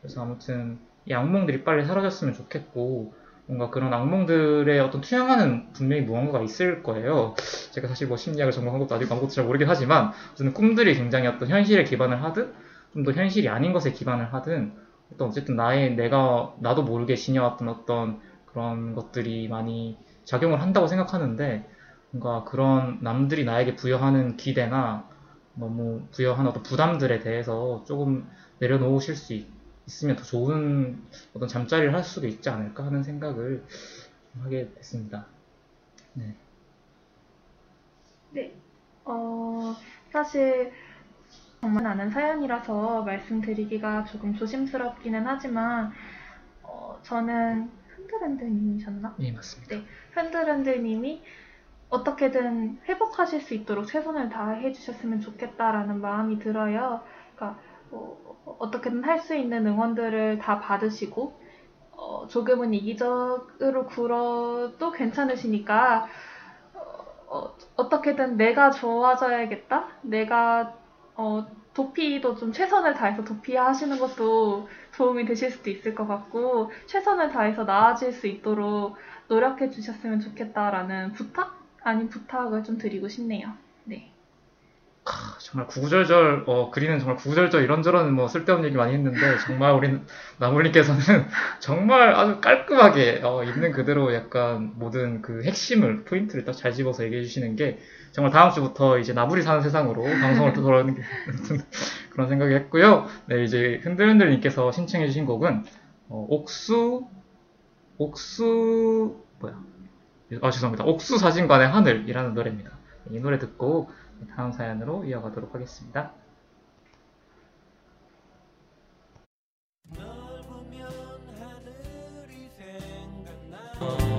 그래서 아무튼 이 악몽들이 빨리 사라졌으면 좋겠고 뭔가 그런 악몽들의 어떤 투영하는 분명히 무언가가 있을 거예요. 제가 사실 뭐 심리학을 전공한 것도 아니고 아무것도 잘 모르긴 하지만 저는 꿈들이 굉장히 어떤 현실에 기반을 하든 좀 더 현실이 아닌 것에 기반을 하든 어떤 어쨌든 나의 내가 나도 모르게 지녀왔던 어떤 그런 것들이 많이 작용을 한다고 생각하는데 뭔가 그런 남들이 나에게 부여하는 기대나 너무 부여한 어떤 부담들에 대해서 조금 내려놓으실 수 있, 있으면 더 좋은 어떤 잠자리를 할 수도 있지 않을까 하는 생각을 하게 됐습니다. 네. 네. 어, 사실 정말 나는 사연이라서 말씀드리기가 조금 조심스럽기는 하지만 어, 저는 흔들흔들님이셨나? 네, 맞습니다. 네, 흔들흔들님이 어떻게든 회복하실 수 있도록 최선을 다해 주셨으면 좋겠다라는 마음이 들어요. 그러니까 어, 어떻게든 할 수 있는 응원들을 다 받으시고 어, 조금은 이기적으로 굴어도 괜찮으시니까 어, 어떻게든 내가 좋아져야겠다. 내가 어, 도피도 좀 최선을 다해서 도피하시는 것도 도움이 되실 수도 있을 것 같고 최선을 다해서 나아질 수 있도록 노력해 주셨으면 좋겠다라는 부탁 아닌 부탁을 좀 드리고 싶네요. 네. 아, 정말 구구절절 어, 그리는 정말 구구절절 이런저런 뭐 쓸데없는 얘기 많이 했는데 정말 우리 나물님께서는 <laughs> 정말 아주 깔끔하게 어, 있는 그대로 약간 모든 그 핵심을 포인트를 딱 잘 집어서 얘기해 주시는 게 정말 다음 주부터 이제 나물이 사는 세상으로 방송을 또 돌아오는 게 <laughs> 그런 생각이 했고요. 네 이제 흔들흔들님께서 신청해 주신 곡은 어, 옥수 옥수 뭐야 아 죄송합니다 옥수 사진관의 하늘이라는 노래입니다. 이 노래 듣고 다음 사연으로 이어가도록 하겠습니다. 널 보면 하늘이 생각나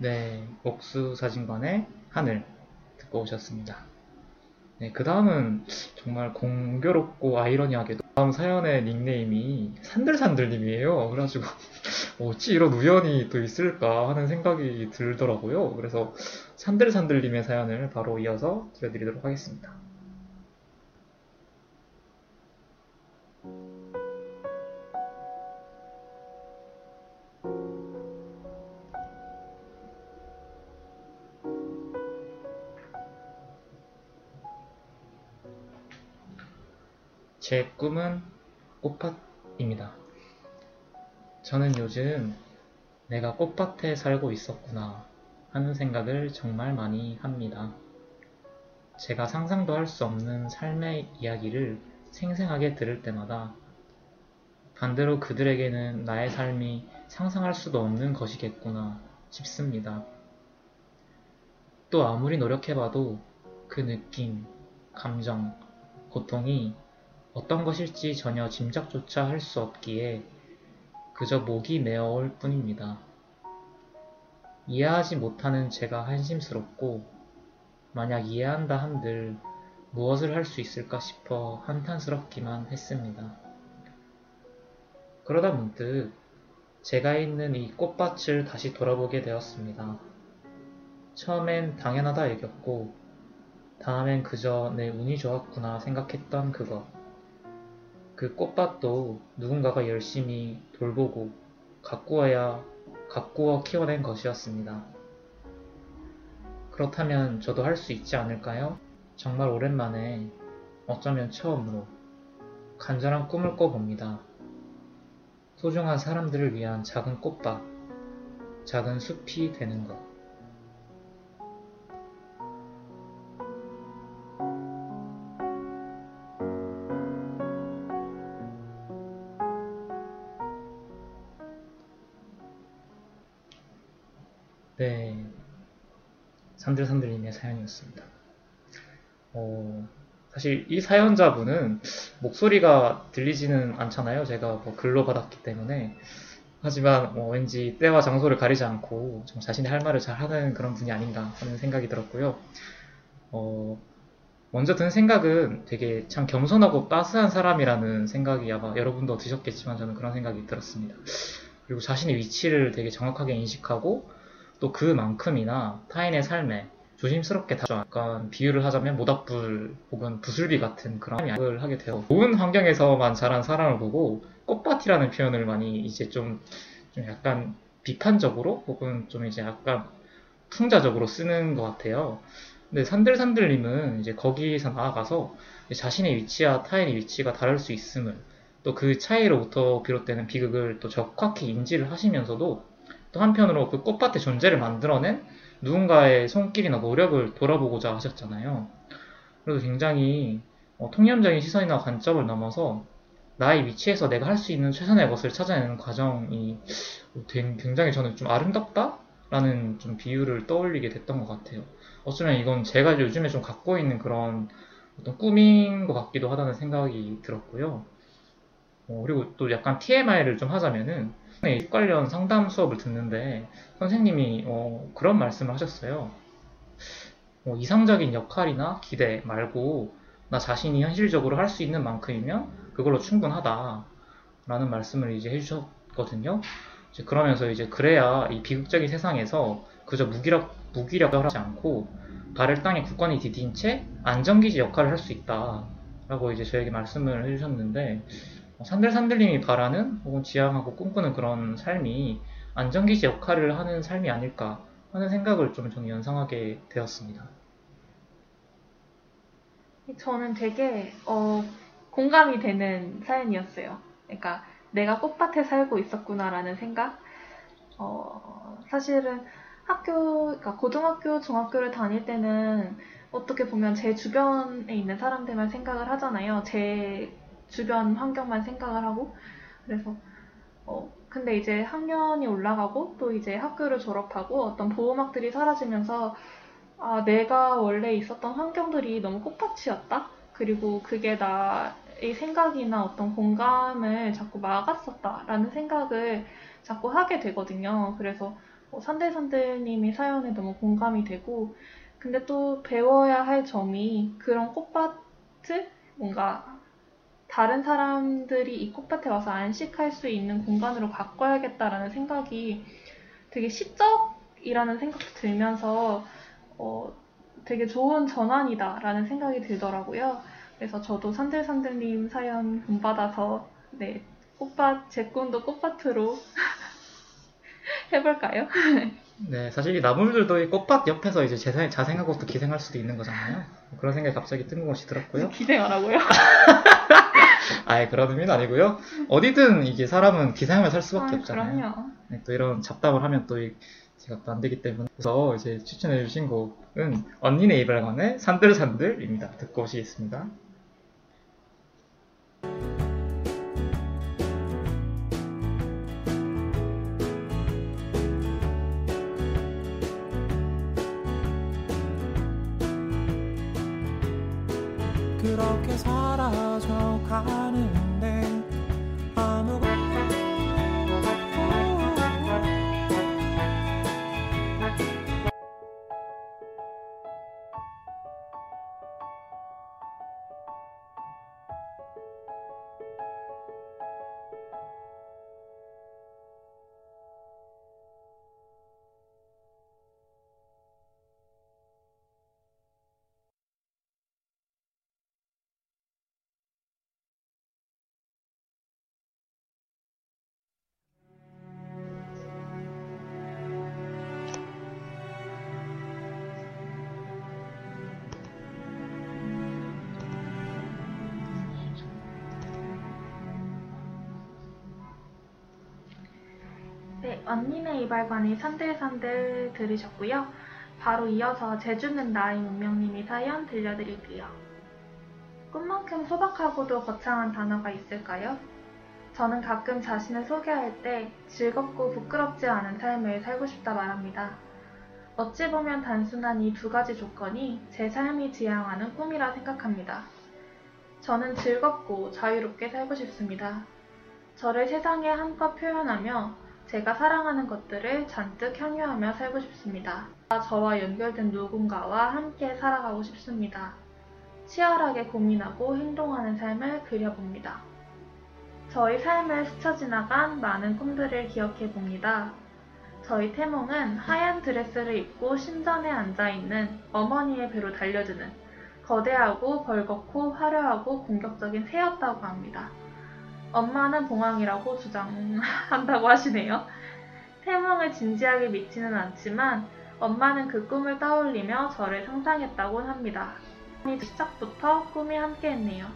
네, 옥수 사진관의 하늘 듣고 오셨습니다. 네, 그 다음은 정말 공교롭고 아이러니하게도 다음 사연의 닉네임이 산들산들님이에요. 그래가지고 <laughs> 어찌 이런 우연이 또 있을까 하는 생각이 들더라고요. 그래서 산들산들님의 사연을 바로 이어서 들려드리도록 하겠습니다. 제 꿈은 꽃밭입니다. 저는 요즘 내가 꽃밭에 살고 있었구나 하는 생각을 정말 많이 합니다. 제가 상상도 할 수 없는 삶의 이야기를 생생하게 들을 때마다 반대로 그들에게는 나의 삶이 상상할 수도 없는 것이겠구나 싶습니다. 또 아무리 노력해봐도 그 느낌, 감정, 고통이 어떤 것일지 전혀 짐작조차 할 수 없기에 그저 목이 메어올 뿐입니다. 이해하지 못하는 제가 한심스럽고 만약 이해한다 한들 무엇을 할 수 있을까 싶어 한탄스럽기만 했습니다. 그러다 문득 제가 있는 이 꽃밭을 다시 돌아보게 되었습니다. 처음엔 당연하다 여겼고 다음엔 그저 내 운이 좋았구나 생각했던 그것. 그 꽃밭도 누군가가 열심히 돌보고 가꾸어야 가꾸어 키워낸 것이었습니다. 그렇다면 저도 할 수 있지 않을까요? 정말 오랜만에 어쩌면 처음으로 간절한 꿈을 꿔봅니다. 소중한 사람들을 위한 작은 꽃밭, 작은 숲이 되는 것. 사연이었습니다. 어, 사실 이 사연자분은 목소리가 들리지는 않잖아요. 제가 뭐 글로 받았기 때문에. 하지만 뭐 왠지 때와 장소를 가리지 않고 좀 자신의 할 말을 잘 하는 그런 분이 아닌가 하는 생각이 들었고요. 어, 먼저 든 생각은 되게 참 겸손하고 따스한 사람이라는 생각이 아마 여러분도 드셨겠지만 저는 그런 생각이 들었습니다. 그리고 자신의 위치를 되게 정확하게 인식하고 또 그만큼이나 타인의 삶에 조심스럽게 다 약간 비유를 하자면 모닥불 혹은 부슬비 같은 그런 약을 하게 되어 좋은 환경에서만 자란 사람을 보고 꽃밭이라는 표현을 많이 이제 좀, 좀 약간 비판적으로 혹은 좀 이제 약간 풍자적으로 쓰는 것 같아요. 근데 산들산들님은 이제 거기서 나아가서 자신의 위치와 타인의 위치가 다를 수 있음을 또 그 차이로부터 비롯되는 비극을 또 적확히 인지를 하시면서도 또 한편으로 그 꽃밭의 존재를 만들어낸 누군가의 손길이나 노력을 돌아보고자 하셨잖아요. 그래서 굉장히 어, 통념적인 시선이나 관점을 넘어서 나의 위치에서 내가 할 수 있는 최선의 것을 찾아내는 과정이 굉장히 저는 좀 아름답다라는 좀 비유를 떠올리게 됐던 것 같아요. 어쩌면 이건 제가 요즘에 좀 갖고 있는 그런 어떤 꿈인 것 같기도 하다는 생각이 들었고요. 어, 그리고 또 약간 TMI를 좀 하자면은 육 관련 상담 수업을 듣는데 선생님이 어, 그런 말씀을 하셨어요. 어, 이상적인 역할이나 기대 말고 나 자신이 현실적으로 할 수 있는 만큼이면 그걸로 충분하다. 라는 말씀을 이제 해주셨거든요. 이제 그러면서 이제 그래야 이 비극적인 세상에서 그저 무기력, 무기력을 하지 않고 발을 땅에 굳건히 디딘 채 안전기지 역할을 할 수 있다. 라고 이제 저에게 말씀을 해주셨는데 산들산들님이 바라는 혹은 지향하고 꿈꾸는 그런 삶이 안전기지 역할을 하는 삶이 아닐까 하는 생각을 좀 저는 연상하게 되었습니다. 저는 되게 어, 공감이 되는 사연이었어요. 그러니까 내가 꽃밭에 살고 있었구나라는 생각. 어, 사실은 학교, 그러니까 고등학교, 중학교를 다닐 때는 어떻게 보면 제 주변에 있는 사람들만 생각을 하잖아요. 제 주변 환경만 생각을 하고 그래서 어 근데 이제 학년이 올라가고 또 이제 학교를 졸업하고 어떤 보호막들이 사라지면서 아 내가 원래 있었던 환경들이 너무 꽃밭이었다 그리고 그게 나의 생각이나 어떤 공감을 자꾸 막았었다라는 생각을 자꾸 하게 되거든요. 그래서 뭐 산들산들님이 사연에 너무 공감이 되고 근데 또 배워야 할 점이 그런 꽃밭을 뭔가 다른 사람들이 이 꽃밭에 와서 안식할 수 있는 공간으로 바꿔야겠다라는 생각이 되게 시적이라는 생각도 들면서 어, 되게 좋은 전환이다라는 생각이 들더라고요. 그래서 저도 산들산들님 사연 본받아서 네 꽃밭 제 꿈도 꽃밭으로 <laughs> 해볼까요? 네, 사실 이 나물들도 이 꽃밭 옆에서 이제 재생, 자생하고 또 기생할 수도 있는 거잖아요. 그런 생각이 갑자기 뜬금없이 들었고요. <laughs> 기생하라고요? <laughs> 아예 그런 의미는 아니고요. 어디든 이게 사람은 기생하며 살 수밖에 아, 없잖아요. 네, 또 이런 잡담을 하면 또 이- 제가 또 안 되기 때문에 그래서 이제 추천해 주신 곡은 언니네 이발관의 산들산들입니다. 듣고 오시겠습니다. 이발관의 산들산들 들으셨고요. 바로 이어서 제주는 나의 운명님이 사연 들려드릴게요. 꿈만큼 소박하고도 거창한 단어가 있을까요? 저는 가끔 자신을 소개할 때 즐겁고 부끄럽지 않은 삶을 살고 싶다 말합니다. 어찌 보면 단순한 이 두 가지 조건이 제 삶이 지향하는 꿈이라 생각합니다. 저는 즐겁고 자유롭게 살고 싶습니다. 저를 세상에 한껏 표현하며 제가 사랑하는 것들을 잔뜩 향유하며 살고 싶습니다. 저와 연결된 누군가와 함께 살아가고 싶습니다. 치열하게 고민하고 행동하는 삶을 그려봅니다. 저희 삶을 스쳐 지나간 많은 꿈들을 기억해 봅니다. 저희 태몽은 하얀 드레스를 입고 신전에 앉아 있는 어머니의 배로 달려드는 거대하고 벌겋고 화려하고 공격적인 새였다고 합니다. 엄마는 봉황이라고 주장한다고 하시네요. 태몽을 진지하게 믿지는 않지만 엄마는 그 꿈을 떠올리며 저를 상상했다곤 합니다. 시작부터 꿈이 함께했네요.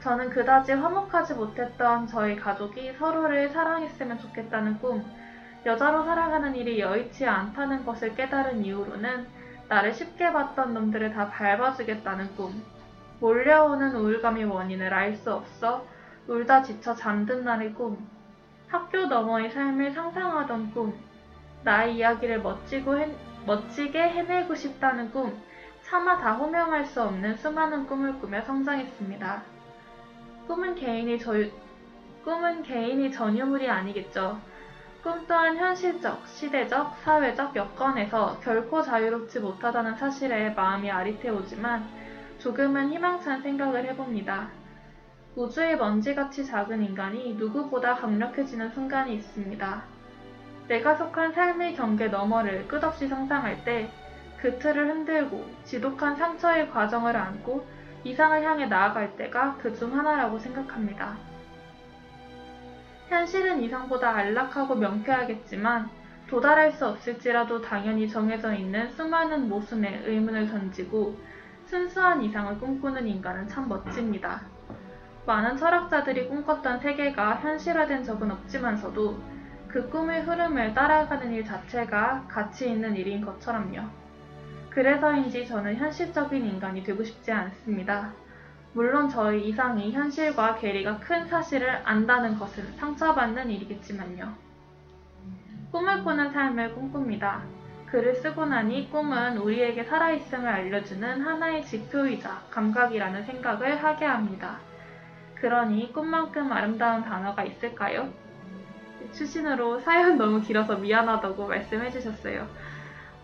저는 그다지 화목하지 못했던 저희 가족이 서로를 사랑했으면 좋겠다는 꿈, 여자로 살아가는 일이 여의치 않다는 것을 깨달은 이후로는 나를 쉽게 봤던 놈들을 다 밟아주겠다는 꿈, 몰려오는 우울감의 원인을 알 수 없어 울다 지쳐 잠든 날의 꿈, 학교 너머의 삶을 상상하던 꿈, 나의 이야기를 멋지고 해, 멋지게 해내고 싶다는 꿈, 차마 다 호명할 수 없는 수많은 꿈을 꾸며 성장했습니다. 꿈은 개인이 저, 꿈은 개인이 전유물이 아니겠죠. 꿈 또한 현실적, 시대적, 사회적 여건에서 결코 자유롭지 못하다는 사실에 마음이 아릿해오지만 조금은 희망찬 생각을 해봅니다. 우주의 먼지같이 작은 인간이 누구보다 강력해지는 순간이 있습니다. 내가 속한 삶의 경계 너머를 끝없이 상상할 때 그 틀을 흔들고 지독한 상처의 과정을 안고 이상을 향해 나아갈 때가 그 중 하나라고 생각합니다. 현실은 이상보다 안락하고 명쾌하겠지만 도달할 수 없을지라도 당연히 정해져 있는 수많은 모순에 의문을 던지고 순수한 이상을 꿈꾸는 인간은 참 멋집니다. 많은 철학자들이 꿈꿨던 세계가 현실화된 적은 없지만서도 그 꿈의 흐름을 따라가는 일 자체가 가치 있는 일인 것처럼요. 그래서인지 저는 현실적인 인간이 되고 싶지 않습니다. 물론 저의 이상이 현실과 괴리가 큰 사실을 안다는 것은 상처받는 일이겠지만요. 꿈을 꾸는 삶을 꿈꿉니다. 글을 쓰고 나니 꿈은 우리에게 살아있음을 알려주는 하나의 지표이자 감각이라는 생각을 하게 합니다. 그러니 꿈만큼 아름다운 단어가 있을까요? 추신으로 사연 너무 길어서 미안하다고 말씀해 주셨어요.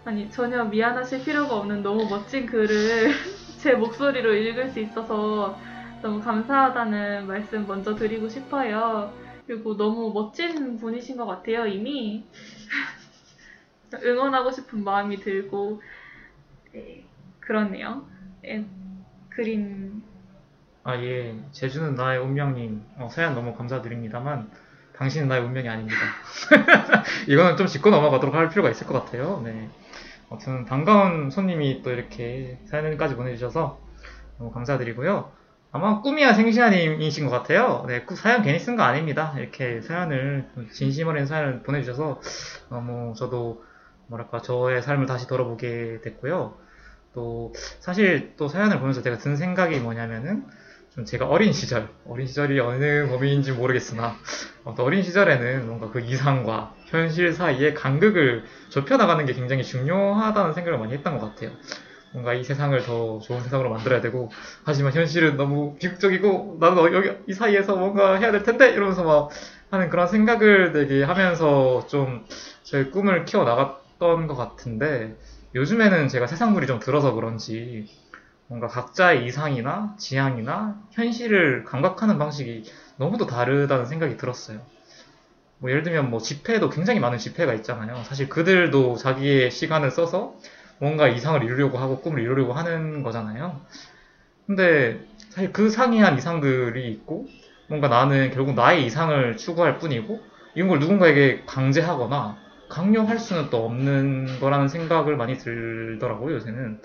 아니, 전혀 미안하실 필요가 없는 너무 멋진 글을 <laughs> 제 목소리로 읽을 수 있어서 너무 감사하다는 말씀 먼저 드리고 싶어요. 그리고 너무 멋진 분이신 것 같아요, 이미. <laughs> 응원하고 싶은 마음이 들고, 네, 그렇네요. 네, 그림, 아, 예. 제주는 나의 운명님, 어, 사연 너무 감사드립니다만, 당신은 나의 운명이 아닙니다. <laughs> 이거는 좀 짚고 넘어가도록 할 필요가 있을 것 같아요. 네. 아무튼, 반가운 손님이 또 이렇게 사연까지 보내주셔서 너무 감사드리고요. 아마 꿈이야 생시아님이신 것 같아요. 네, 꾸- 사연 괜히 쓴 거 아닙니다. 이렇게 사연을, 진심 어린 사연을 보내주셔서 너무 저도, 뭐랄까, 저의 삶을 다시 돌아보게 됐고요. 또, 사실 또 사연을 보면서 제가 든 생각이 뭐냐면은, 좀 제가 어린 시절, 어린 시절이 어느 범위인지 모르겠으나, 어, 또 어린 시절에는 뭔가 그 이상과 현실 사이의 간극을 좁혀나가는 게 굉장히 중요하다는 생각을 많이 했던 것 같아요. 뭔가 이 세상을 더 좋은 세상으로 만들어야 되고 하지만 현실은 너무 비극적이고 나는 어- 여기 이 사이에서 뭔가 해야 될 텐데 이러면서 막 하는 그런 생각을 되게 하면서 좀 저의 꿈을 키워 나갔던 것 같은데 요즘에는 제가 세상물이 좀 들어서 그런지 뭔가 각자의 이상이나 지향이나 현실을 감각하는 방식이 너무도 다르다는 생각이 들었어요. 뭐 예를 들면 뭐 집회도 굉장히 많은 집회가 있잖아요. 사실 그들도 자기의 시간을 써서 뭔가 이상을 이루려고 하고 꿈을 이루려고 하는 거잖아요. 근데 사실 그 상이한 이상들이 있고 뭔가 나는 결국 나의 이상을 추구할 뿐이고 이런 걸 누군가에게 강제하거나 강요할 수는 또 없는 거라는 생각을 많이 들더라고요, 요새는.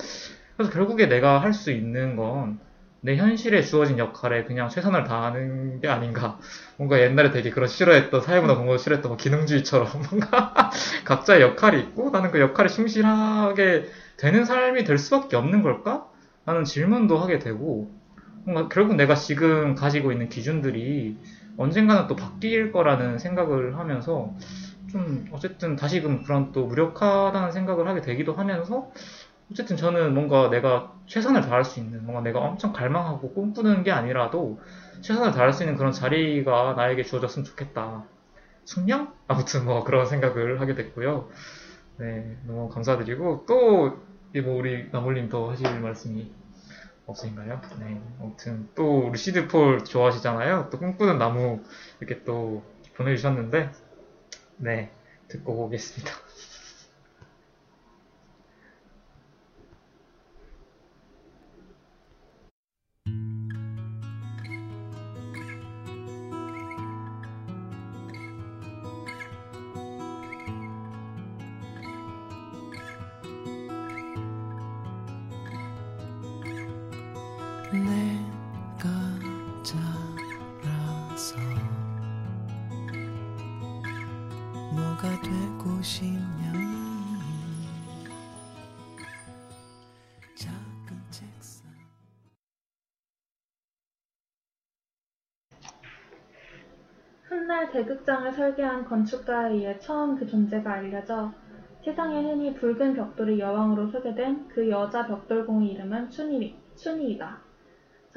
그래서 결국에 내가 할 수 있는 건 내 현실에 주어진 역할에 그냥 최선을 다하는 게 아닌가. 뭔가 옛날에 되게 그런 싫어했던 사회문화 공부 싫어했던 뭐 기능주의처럼 <laughs> 뭔가 각자의 역할이 있고 나는 그 역할에 충실하게 되는 삶이 될 수밖에 없는 걸까? 라는 질문도 하게 되고 뭔가 결국 내가 지금 가지고 있는 기준들이 언젠가는 또 바뀔 거라는 생각을 하면서 좀 어쨌든 다시금 그런 또 무력하다는 생각을 하게 되기도 하면서 어쨌든 저는 뭔가 내가 최선을 다할 수 있는 뭔가 내가 엄청 갈망하고 꿈꾸는 게 아니라도 최선을 다할 수 있는 그런 자리가 나에게 주어졌으면 좋겠다. 숙명? 아무튼 뭐 그런 생각을 하게 됐고요. 네, 너무 감사드리고 또 뭐 우리 나몰님 더 하실 말씀이 없으신가요? 네, 아무튼 또 우리 시드폴 좋아하시잖아요. 또 꿈꾸는 나무 이렇게 또 보내주셨는데 네, 듣고 오겠습니다. 자라서 뭐가 되고 책상 훗날 대극장을 설계한 건축가에 의해 처음 그 존재가 알려져 세상에 흔히 붉은 벽돌의 여왕으로 소개된 그 여자 벽돌공의 이름은 춘이, 춘이이다.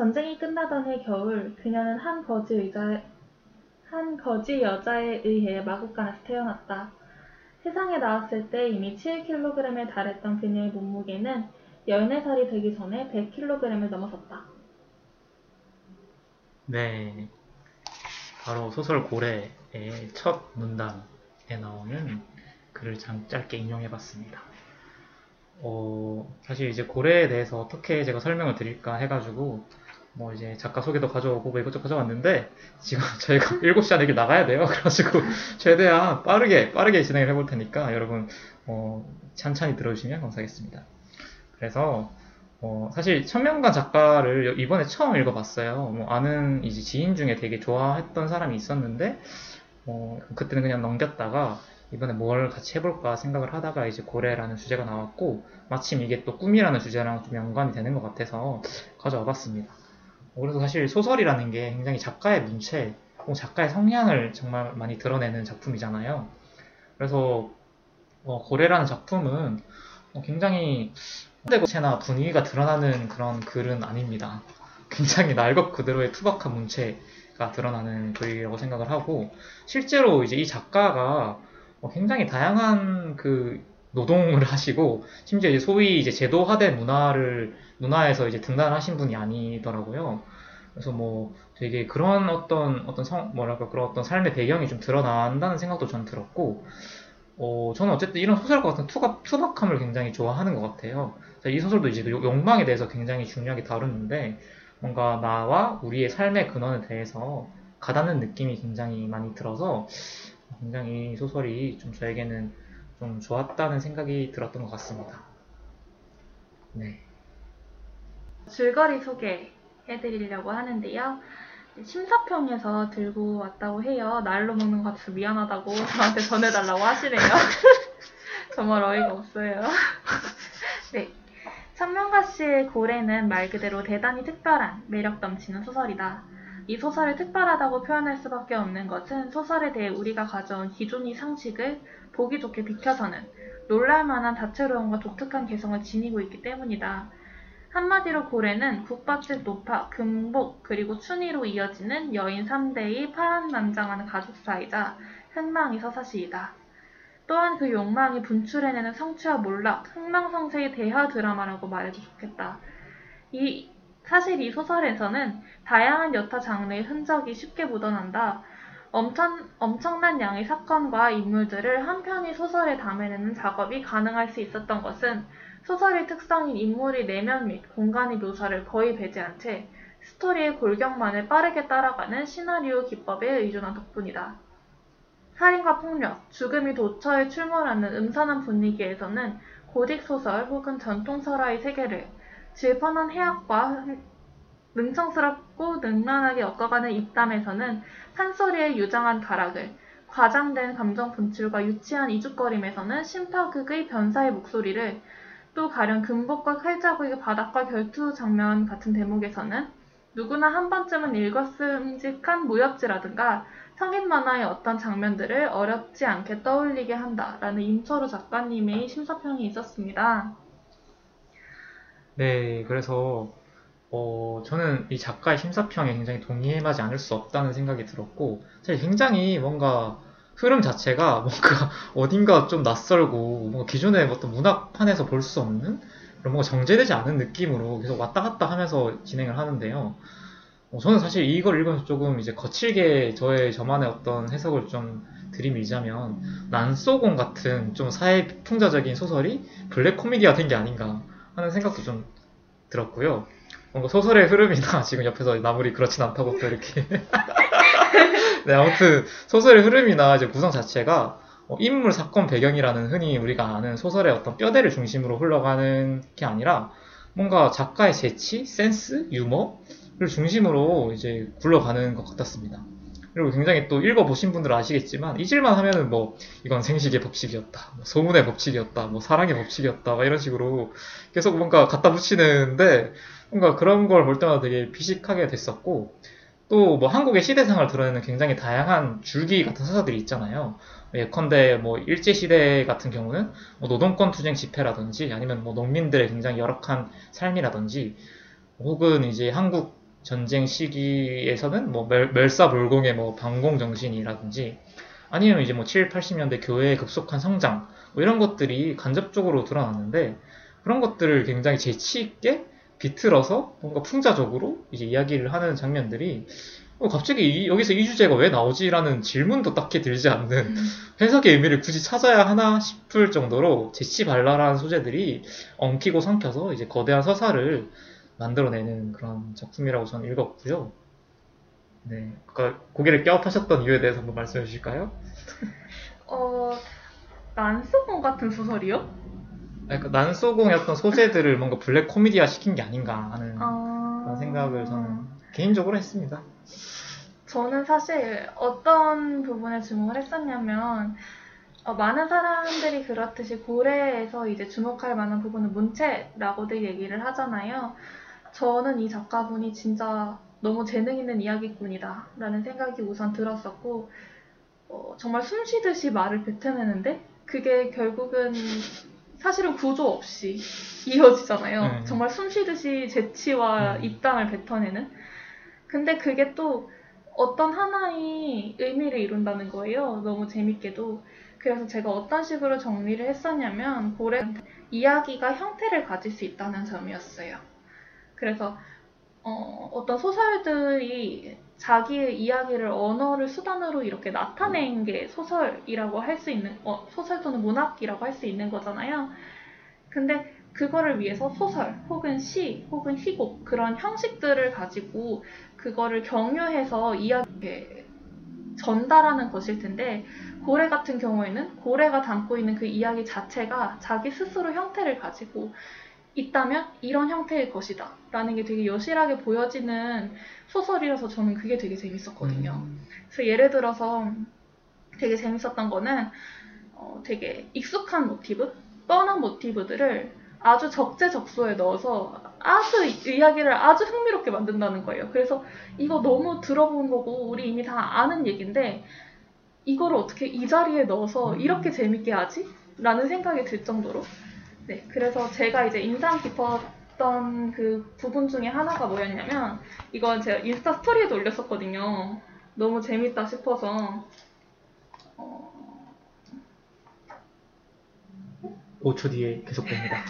전쟁이 끝나던 해 겨울 그녀는 한 거지 여자에 의해 마국간에서 태어났다. 세상에 나왔을 때 이미 7kg에 달했던 그녀의 몸무게는 14살이 되기 전에 100kg을 넘어섰다. 네, 바로 소설 고래의 첫 문단에 나오는 글을 참 짧게 인용해봤습니다. 어, 사실 이제 고래에 대해서 어떻게 제가 설명을 드릴까 해가지고 뭐 이제 작가 소개도 가져오고 뭐 이것저것 가져왔는데 지금 <laughs> 저희가 7시 안에 나가야 돼요. 그래가지고 <laughs> 최대한 빠르게 빠르게 진행을 해볼 테니까 여러분 어, 찬찬히 들어주시면 감사하겠습니다. 그래서 어, 사실 천명관 작가를 이번에 처음 읽어봤어요. 뭐 아는 이제 지인 중에 되게 좋아했던 사람이 있었는데 어, 그때는 그냥 넘겼다가 이번에 뭘 같이 해볼까 생각을 하다가 이제 고래라는 주제가 나왔고 마침 이게 또 꿈이라는 주제랑 좀 연관이 되는 것 같아서 가져와 봤습니다. 어, 그래서 사실 소설이라는 게 굉장히 작가의 문체, 혹은 작가의 성향을 정말 많이 드러내는 작품이잖아요. 그래서 어, 고래라는 작품은 어, 굉장히 현대체나 분위기가 드러나는 그런 글은 아닙니다. 굉장히 날것 그대로의 투박한 문체가 드러나는 글이라고 생각을 하고 실제로 이제 이 작가가 어, 굉장히 다양한 그 노동을 하시고 심지어 이제 소위 이제 제도화된 문화를 문화에서 이제 등단하신 분이 아니더라고요. 그래서 뭐 되게 그런 어떤 어떤 성 뭐랄까 그런 어떤 삶의 배경이 좀 드러난다는 생각도 전 들었고 어 저는 어쨌든 이런 소설과 같은 투박 투박함을 굉장히 좋아하는 것 같아요. 이 소설도 이제 그 욕망에 대해서 굉장히 중요하게 다루는데 뭔가 나와 우리의 삶의 근원에 대해서 가닿는 느낌이 굉장히 많이 들어서 굉장히 이 소설이 좀 저에게는 좀 좋았다는 생각이 들었던 것 같습니다. 네. 줄거리 소개해드리려고 하는데요. 심사평에서 들고 왔다고 해요. 날로 먹는 것 같아서 미안하다고 저한테 전해달라고 하시네요. <laughs> 정말 어이가 없어요. <laughs> 네. 천명가 씨의 고래는 말 그대로 대단히 특별한 매력 넘치는 소설이다. 이 소설이 특별하다고 표현할 수밖에 없는 것은 소설에 대해 우리가 가져온 기존의 상식을 보기 좋게 비켜서는 놀랄만한 다채로움과 독특한 개성을 지니고 있기 때문이다. 한마디로 고래는 국밥집 노파, 금복, 그리고 춘희로 이어지는 여인 3대의 파란만장한 가족사이자 흥망이 서사시이다. 또한 그 욕망이 분출해내는 성취와 몰락, 흥망성쇠의 대하 드라마라고 말해도 좋겠다. 이 사실 이 소설에서는 다양한 여타 장르의 흔적이 쉽게 묻어난다. 엄청, 엄청난 양의 사건과 인물들을 한 편의 소설에 담아내는 작업이 가능할 수 있었던 것은 소설의 특성인 인물의 내면 및 공간의 묘사를 거의 배제한 채 스토리의 골격만을 빠르게 따라가는 시나리오 기법에 의존한 덕분이다. 살인과 폭력, 죽음이 도처에 출몰하는 음산한 분위기에서는 고딕 소설 혹은 전통 설화의 세계를 질펀한 해악과 능청스럽고 능란하게 엮어가는 입담에서는 판소리의 유장한 가락을 과장된 감정 분출과 유치한 이죽거림에서는 심파극의 변사의 목소리를 또 가령 금복과 칼자국의 바닥과 결투 장면 같은 대목에서는 누구나 한 번쯤은 읽었음직한 무협지라든가 성인 만화의 어떤 장면들을 어렵지 않게 떠올리게 한다라는 임철우 작가님의 심사평이 있었습니다. 네, 그래서 어, 저는 이 작가의 심사평에 굉장히 동의하지 않을 수 없다는 생각이 들었고, 사실 굉장히 뭔가 흐름 자체가 <laughs> 뭔가 어딘가 좀 낯설고, 뭔가 기존의 어떤 문학판에서 볼 수 없는 그런 뭔가 정제되지 않은 느낌으로 계속 왔다 갔다 하면서 진행을 하는데요. 어, 저는 사실 이걸 읽으면서 조금 이제 거칠게 저의 저만의 어떤 해석을 좀 들이밀자면, 난소공 같은 좀 사회 풍자적인 소설이 블랙 코미디가 된 게 아닌가 하는 생각도 좀 들었고요. 뭔가 소설의 흐름이나 <laughs> 지금 옆에서 나물이 그렇진 않다고 또 이렇게. <laughs> 네, 아무튼 소설의 흐름이나 이제 구성 자체가 어, 인물 사건 배경이라는 흔히 우리가 아는 소설의 어떤 뼈대를 중심으로 흘러가는 게 아니라 뭔가 작가의 재치, 센스, 유머를 중심으로 이제 굴러가는 것 같았습니다. 그리고 굉장히 또 읽어보신 분들은 아시겠지만 잊을만 하면은 뭐 이건 생식의 법칙이었다, 뭐 소문의 법칙이었다, 뭐 사랑의 법칙이었다, 막 이런 식으로 계속 뭔가 갖다 붙이는데 뭔가 그런 걸 볼 때마다 되게 비식하게 됐었고 또 뭐 한국의 시대상을 드러내는 굉장히 다양한 줄기 같은 서사들이 있잖아요. 예컨대 뭐 일제 시대 같은 경우는 뭐 노동권 투쟁 집회라든지 아니면 뭐 농민들의 굉장히 열악한 삶이라든지 혹은 이제 한국 전쟁 시기에서는 뭐 멸, 멸사불공의 뭐 반공 정신이라든지 아니면 이제 뭐 7, 80년대 교회의 급속한 성장 뭐 이런 것들이 간접적으로 드러났는데 그런 것들을 굉장히 재치 있게 비틀어서 뭔가 풍자적으로 이제 이야기를 하는 장면들이 어, 갑자기 이- 여기서 이 주제가 왜 나오지라는 질문도 딱히 들지 않는 음, <laughs> 해석의 의미를 굳이 찾아야 하나 싶을 정도로 재치 발랄한 소재들이 엉키고 삼켜서 이제 거대한 서사를 만들어내는 그런 작품이라고 저는 읽었고요. 네, 아까 고개를 껴파셨던 이유에 대해서 한번 말씀해 주실까요? <laughs> 어, 난소공 같은 소설이요? 그러니까 난소공의 어떤 소재들을 뭔가 블랙 코미디화 시킨 게 아닌가 하는 아... 그런 생각을 저는 개인적으로 했습니다. 저는 사실 어떤 부분에 주목을 했었냐면 어, 많은 사람들이 그렇듯이 고래에서 이제 주목할 만한 부분은 문체라고들 얘기를 하잖아요. 저는 이 작가분이 진짜 너무 재능 있는 이야기꾼이다 라는 생각이 우선 들었었고 어, 정말 숨 쉬듯이 말을 뱉어내는데 그게 결국은 사실은 구조 없이 이어지잖아요. 네. 정말 숨 쉬듯이 재치와 음. 입담을 뱉어내는 근데 그게 또 어떤 하나의 의미를 이룬다는 거예요. 너무 재밌게도. 그래서 제가 어떤 식으로 정리를 했었냐면 고래 이야기가 형태를 가질 수 있다는 점이었어요. 그래서 어, 어떤 소설들이 자기의 이야기를 언어를 수단으로 이렇게 나타낸 게 소설이라고 할 수 있는 어, 소설 또는 문학이라고 할 수 있는 거잖아요. 근데 그거를 위해서 소설 혹은 시 혹은 희곡 그런 형식들을 가지고 그거를 경유해서 이야기에 전달하는 것일 텐데 고래 같은 경우에는 고래가 담고 있는 그 이야기 자체가 자기 스스로 형태를 가지고 있다면 이런 형태의 것이다 라는 게 되게 여실하게 보여지는 소설이라서 저는 그게 되게 재밌었거든요. 음, 그래서 예를 들어서 되게 재밌었던 거는 어, 되게 익숙한 모티브, 뻔한 모티브들을 아주 적재적소에 넣어서 아주 이야기를 아주 흥미롭게 만든다는 거예요. 그래서 이거 너무 들어본 거고 우리 이미 다 아는 얘기인데 이거를 어떻게 이 자리에 넣어서 이렇게 재밌게 하지? 라는 생각이 들 정도로 네 그래서 제가 이제 인상 깊었던 그 부분 중에 하나가 뭐였냐면 이건 제가 인스타 스토리에도 올렸었거든요. 너무 재밌다 싶어서 어, 5초 뒤에 계속됩니다.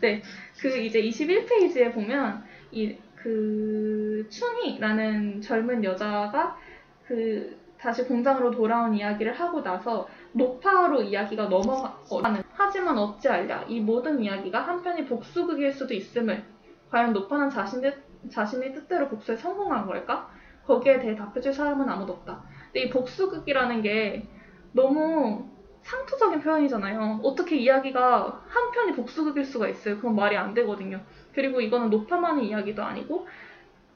<laughs> 그 이제 21페이지에 보면 이 그 춘이라는 젊은 여자가 그 다시 공장으로 돌아온 이야기를 하고 나서 노파로 이야기가 넘어가는 하지만 어찌 알랴 이 모든 이야기가 한편이 복수극일 수도 있음을 과연 노파는 자신의 자신의 뜻대로 복수에 성공한 걸까? 거기에 대해 답해줄 사람은 아무도 없다. 근데 이 복수극이라는 게 너무 상투적인 표현이잖아요. 어떻게 이야기가 한 편이 복수극일 수가 있어요. 그건 말이 안 되거든요. 그리고 이거는 노파만의 이야기도 아니고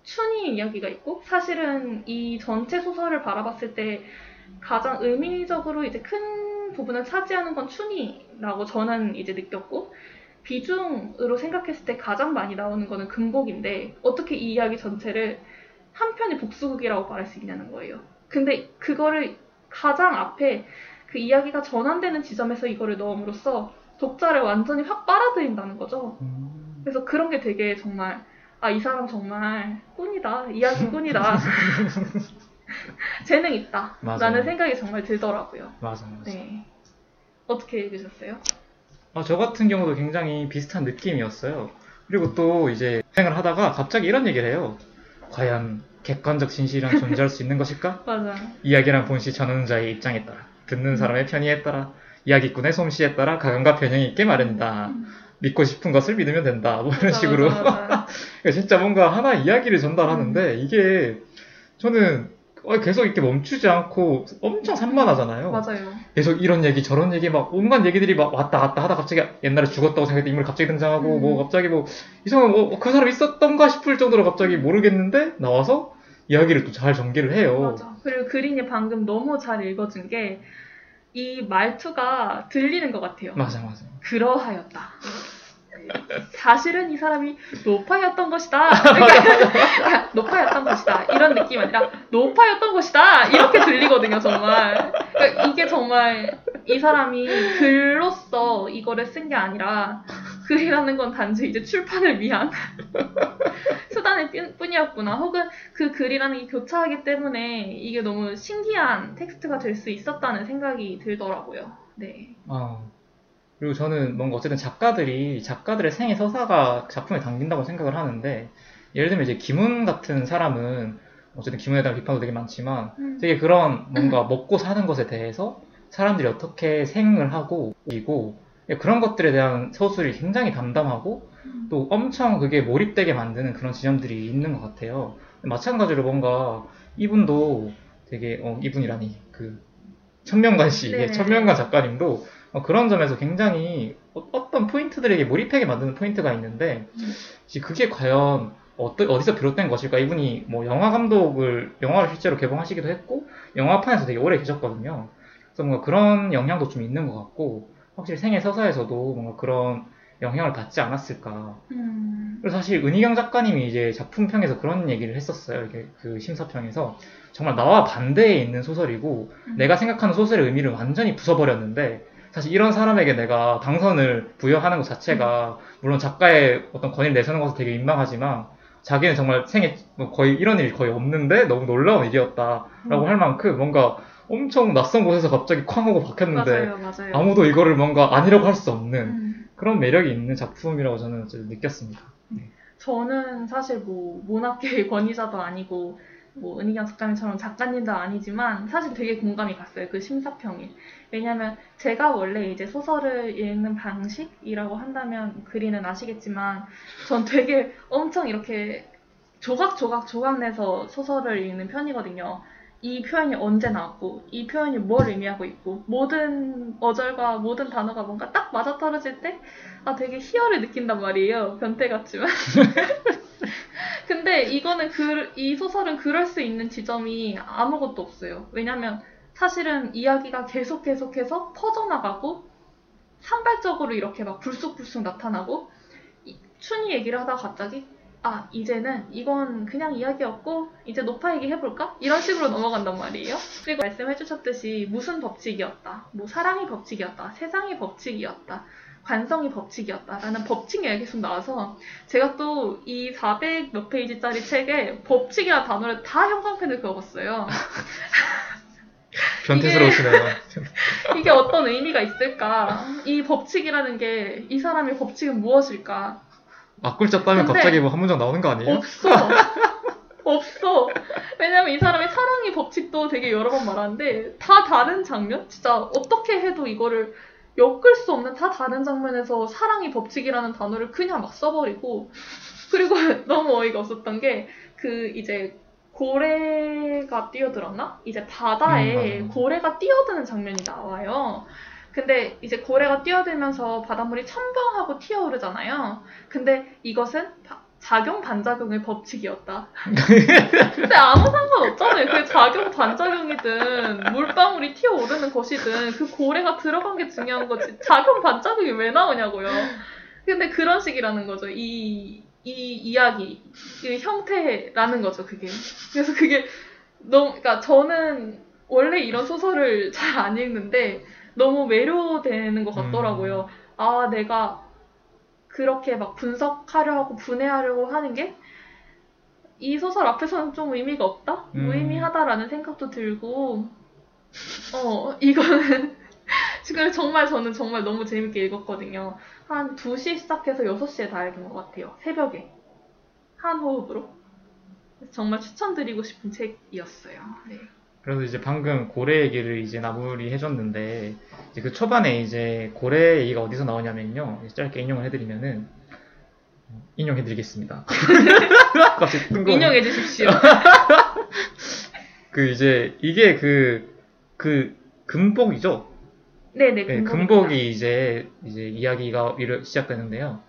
춘희 이야기가 있고 사실은 이 전체 소설을 바라봤을 때 가장 의미적으로 이제 큰 부분을 차지하는 건 춘희라고 저는 이제 느꼈고 비중으로 생각했을 때 가장 많이 나오는 거는 금곡인데 어떻게 이 이야기 전체를 한 편의 복수극이라고 말할 수 있냐는 거예요. 근데 그거를 가장 앞에 그 이야기가 전환되는 지점에서 이거를 넣음으로써 독자를 완전히 확 빨아들인다는 거죠. 음, 그래서 그런 게 되게 정말 아 이 사람 정말 꾼이다 이야기 꾼이다 <laughs> <laughs> 재능 있다 맞아요. 라는 생각이 정말 들더라고요. 맞아, 맞아. 네 어떻게 읽으셨어요? 아, 저 같은 경우도 굉장히 비슷한 느낌이었어요. 그리고 또 이제 생을 하다가 갑자기 이런 얘기를 해요. 과연 객관적 진실이란 존재할 수 있는 것일까? <laughs> 맞아. 이야기란 본시 전하는 자의 입장에 따라, 듣는 사람의 편의에 따라, 이야기꾼의 솜씨에 따라 가감과 변형이 있게 마련이다. 믿고 싶은 것을 믿으면 된다. 뭐 이런 맞아, 식으로. 맞아, 맞아. <laughs> 그러니까 진짜 뭔가 하나 이야기를 전달하는데 이게 저는 계속 이렇게 멈추지 않고 엄청 산만하잖아요. 맞아요. 계속 이런 얘기 저런 얘기 막 온갖 얘기들이 막 왔다 갔다 하다 갑자기 옛날에 죽었다고 생각했던 인물이 갑자기 등장하고 음. 뭐 갑자기 뭐 이상한 뭐그 사람 있었던가 싶을 정도로 갑자기 모르겠는데 나와서 이야기를 또 잘 전개를 해요. 맞아. 그리고 그린이 방금 너무 잘 읽어준 게 이 말투가 들리는 것 같아요. 맞아 맞아. 그러하였다. 사실은 이 사람이 노파였던 것이다. 그러니까 <laughs> <laughs> 노파였던 것이다. 이런 느낌 아니라 노파였던 것이다. 이렇게 들리거든요, 정말. 그러니까 이게 정말 이 사람이 글로써 이거를 쓴 게 아니라 글이라는 건 단지 이제 출판을 위한 <laughs> 수단일 뿐- 뿐이었구나. 혹은 그 글이라는 게 교차하기 때문에 이게 너무 신기한 텍스트가 될 수 있었다는 생각이 들더라고요. 네. 아 그리고 저는 뭔가 어쨌든 작가들이 작가들의 생애 서사가 작품에 담긴다고 생각을 하는데 예를 들면 이제 김훈 같은 사람은 어쨌든 김훈에 대한 비판도 되게 많지만 음. 되게 그런 뭔가 먹고 사는 것에 대해서 사람들이 어떻게 생을 하고 이고 그런 것들에 대한 서술이 굉장히 담담하고 음. 또 엄청 그게 몰입되게 만드는 그런 지점들이 있는 것 같아요. 마찬가지로 뭔가 이분도 되게 어, 이분이라니 그 천명관 씨, 네. 예, 천명관 작가님도 어, 그런 점에서 굉장히 어, 떤 포인트들에게 몰입하게 만드는 포인트가 있는데 음. 혹시 그게 과연 어떠, 어디서 비롯된 것일까? 이분이 뭐 영화 감독을 영화를 실제로 개봉하시기도 했고 영화판에서 되게 오래 계셨거든요. 그래서 뭔가 그런 영향도 좀 있는 것 같고 확실히 생애 서사에서도 뭔가 그런 영향을 받지 않았을까. 음. 그리고 사실 은희경 작가님이 이제 작품평에서 그런 얘기를 했었어요. 이게 그 심사평에서 정말 나와 반대에 있는 소설이고 음. 내가 생각하는 소설의 의미를 완전히 부숴버렸는데 사실 이런 사람에게 내가 당선을 부여하는 것 자체가 물론 작가의 어떤 권위를 내세우는 것은 되게 민망하지만 자기는 정말 생애 뭐 거의 이런 일이 거의 없는데 너무 놀라운 일이었다라고 음. 할 만큼 뭔가 엄청 낯선 곳에서 갑자기 쾅 하고 박혔는데 맞아요, 맞아요. 아무도 이거를 뭔가 아니라고 할 수 없는 음. 그런 매력이 있는 작품이라고 저는 느꼈습니다. 저는 사실 뭐 문학계의 <laughs> 권위자도 아니고 뭐 은희경 작가님처럼 작가님도 아니지만 사실 되게 공감이 갔어요 그 심사평이 왜냐면 제가 원래 이제 소설을 읽는 방식이라고 한다면 그리는 아시겠지만 전 되게 엄청 이렇게 조각조각 조각 내서 소설을 읽는 편이거든요. 이 표현이 언제 나왔고 이 표현이 뭘 의미하고 있고 모든 어절과 모든 단어가 뭔가 딱 맞아떨어질 때 아 되게 희열을 느낀단 말이에요. 변태 같지만. <laughs> 근데 이거는 그, 이 소설은 그럴 수 있는 지점이 아무것도 없어요. 왜냐면 사실은 이야기가 계속 계속해서 퍼져나가고 산발적으로 이렇게 막 불쑥불쑥 나타나고 이- 춘희 얘기를 하다가 갑자기 아 이제는 이건 그냥 이야기였고 이제 노파 얘기 해볼까? 이런 식으로 넘어간단 말이에요. 그리고 말씀해주셨듯이 무슨 법칙이었다, 뭐 사랑이 법칙이었다, 세상이 법칙이었다, 관성이 법칙이었다라는 법칙 얘기가 계속 나와서 제가 또 이 400 몇 페이지짜리 책에 법칙이라는 단어를 다 형광펜을 그어봤어요. <laughs> 변태스러우시네요. 이게 어떤 의미가 있을까? 이 법칙이라는 게 이 사람의 법칙은 무엇일까? 앞글자 따면 갑자기 뭐 한 문장 나오는 거 아니에요? 없어. 없어. 왜냐면 이 사람의 사랑의 법칙도 되게 여러 번 말하는데 다 다른 장면? 진짜 어떻게 해도 이거를 엮을 수 없는 다 다른 장면에서 사랑의 법칙이라는 단어를 그냥 막 써버리고 그리고 <laughs> 너무 어이가 없었던 게 그 이제 고래가 뛰어들었나? 이제 바다에 음. 고래가 뛰어드는 장면이 나와요. 근데 이제 고래가 뛰어들면서 바닷물이 첨벙하고 튀어오르잖아요. 근데 이것은 바- 작용 반작용의 법칙이었다. <laughs> 근데 아무 상관 없잖아요. 그게 작용 반작용이든 물방울이 튀어오르는 것이든 그 고래가 들어간 게 중요한 거지. 작용 반작용이 왜 나오냐고요. 근데 그런 식이라는 거죠. 이, 이 이야기, 이 형태라는 거죠. 그게. 그래서 그게 너무, 그러니까 저는 원래 이런 소설을 잘 안 읽는데 너무 매료되는 것 같더라고요. 아, 내가 그렇게 막 분석하려 하고 분해하려고 하는 게 이 소설 앞에서는 좀 의미가 없다? 음. 무의미하다라는 생각도 들고, 어, 이거는, <laughs> 지금 정말 저는 정말 너무 재밌게 읽었거든요. 한 2시 시작해서 6시에 다 읽은 것 같아요. 새벽에. 한 호흡으로. 정말 추천드리고 싶은 책이었어요. 네. 그래서 이제 방금 고래 얘기를 이제 나무리 해줬는데 이제 그 초반에 이제 고래 얘기가 어디서 나오냐면요. 짧게 인용을 해드리면은 어, 인용해드리겠습니다. 갑자기 뜬금 인용해 주십시오. 그 이제 이게 그그 금복이죠. 네네, 네. 금복이 이제 이제 이야기가 시작되는데요.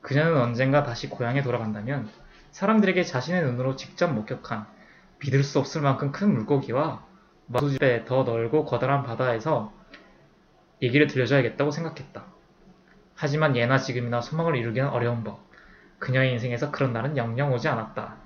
그녀는 언젠가 다시 고향에 돌아간다면 사람들에게 자신의 눈으로 직접 목격한 믿을 수 없을 만큼 큰 물고기와 마수집의 더 넓고 거대한 바다에서 얘기를 들려줘야겠다고 생각했다. 하지만 예나 지금이나 소망을 이루기는 어려운 법. 그녀의 인생에서 그런 날은 영영 오지 않았다.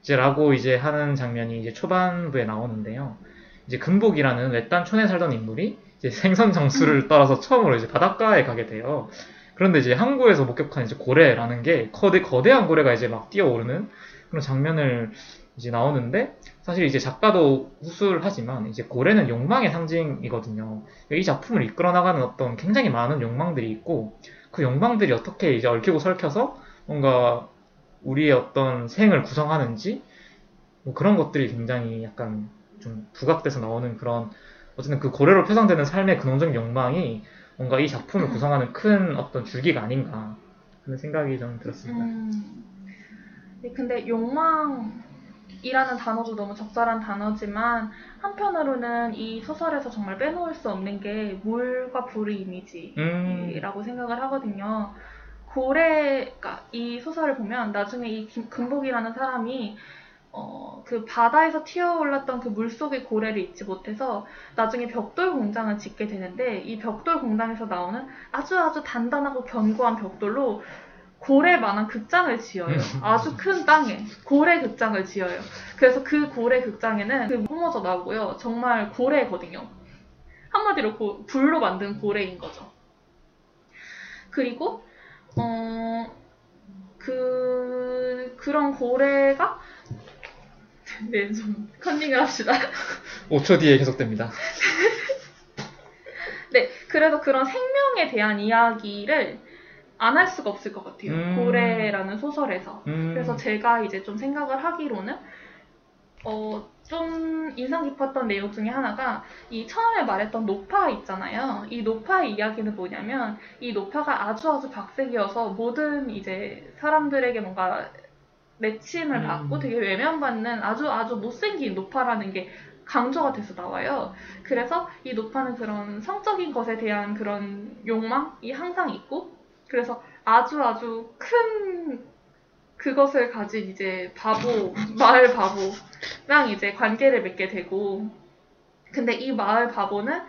이제 라고 이제 하는 장면이 이제 초반부에 나오는데요. 이제 금복이라는 외딴 촌에 살던 인물이 이제 생선 정수를 따라서 처음으로 이제 바닷가에 가게 돼요. 그런데 이제 항구에서 목격한 이제 고래라는 게 거대 거대한 고래가 이제 막 뛰어오르는 그런 장면을 이제 나오는데 사실 이제 작가도 후술 하지만 이제 고래는 욕망의 상징이거든요. 이 작품을 이끌어 나가는 어떤 굉장히 많은 욕망들이 있고 그 욕망들이 어떻게 이제 얽히고 설켜서 뭔가 우리의 어떤 생을 구성하는지 뭐 그런 것들이 굉장히 약간 좀 부각돼서 나오는 그런 어쨌든 그 고래로 표상되는 삶의 근원적 욕망이 뭔가 이 작품을 구성하는 큰 어떤 줄기가 아닌가 하는 생각이 좀 들었습니다. 음, 네, 근데 욕망이라는 단어도 너무 적절한 단어지만 한편으로는 이 소설에서 정말 빼놓을 수 없는 게 물과 불의 이미지라고 음, 생각을 하거든요. 고래가 이 소설을 보면 나중에 이 김- 금복이라는 사람이 어, 그 바다에서 튀어올랐던 그 물속의 고래를 잊지 못해서 나중에 벽돌 공장을 짓게 되는데 이 벽돌 공장에서 나오는 아주 아주 단단하고 견고한 벽돌로 고래만한 극장을 지어요. 아주 큰 땅에 고래 극장을 지어요. 그래서 그 고래 극장에는 그 뿜어져 나오고요. 정말 고래거든요. 한마디로 고- 불로 만든 고래인 거죠. 그리고 어, 그 그런 고래가 네, 좀 컨닝을 합시다. <laughs> 5초 뒤에 계속됩니다. <laughs> 네, 그래서 그런 생명에 대한 이야기를 안 할 수가 없을 것 같아요. 음. 고래라는 소설에서. 음, 그래서 제가 이제 좀 생각을 하기로는 어, 좀 인상 깊었던 내용 중에 하나가 이 처음에 말했던 노파 있잖아요. 이 노파의 이야기는 뭐냐면 이 노파가 아주 아주 박색이어서 모든 이제 사람들에게 뭔가 내침을 음. 받고 되게 외면받는 아주 아주 못생긴 노파라는 게 강조가 돼서 나와요. 그래서 이 노파는 그런 성적인 것에 대한 그런 욕망이 항상 있고 그래서 아주 아주 큰 그것을 가진 이제 바보, 마을 바보랑 이제 관계를 맺게 되고, 근데 이 마을 바보는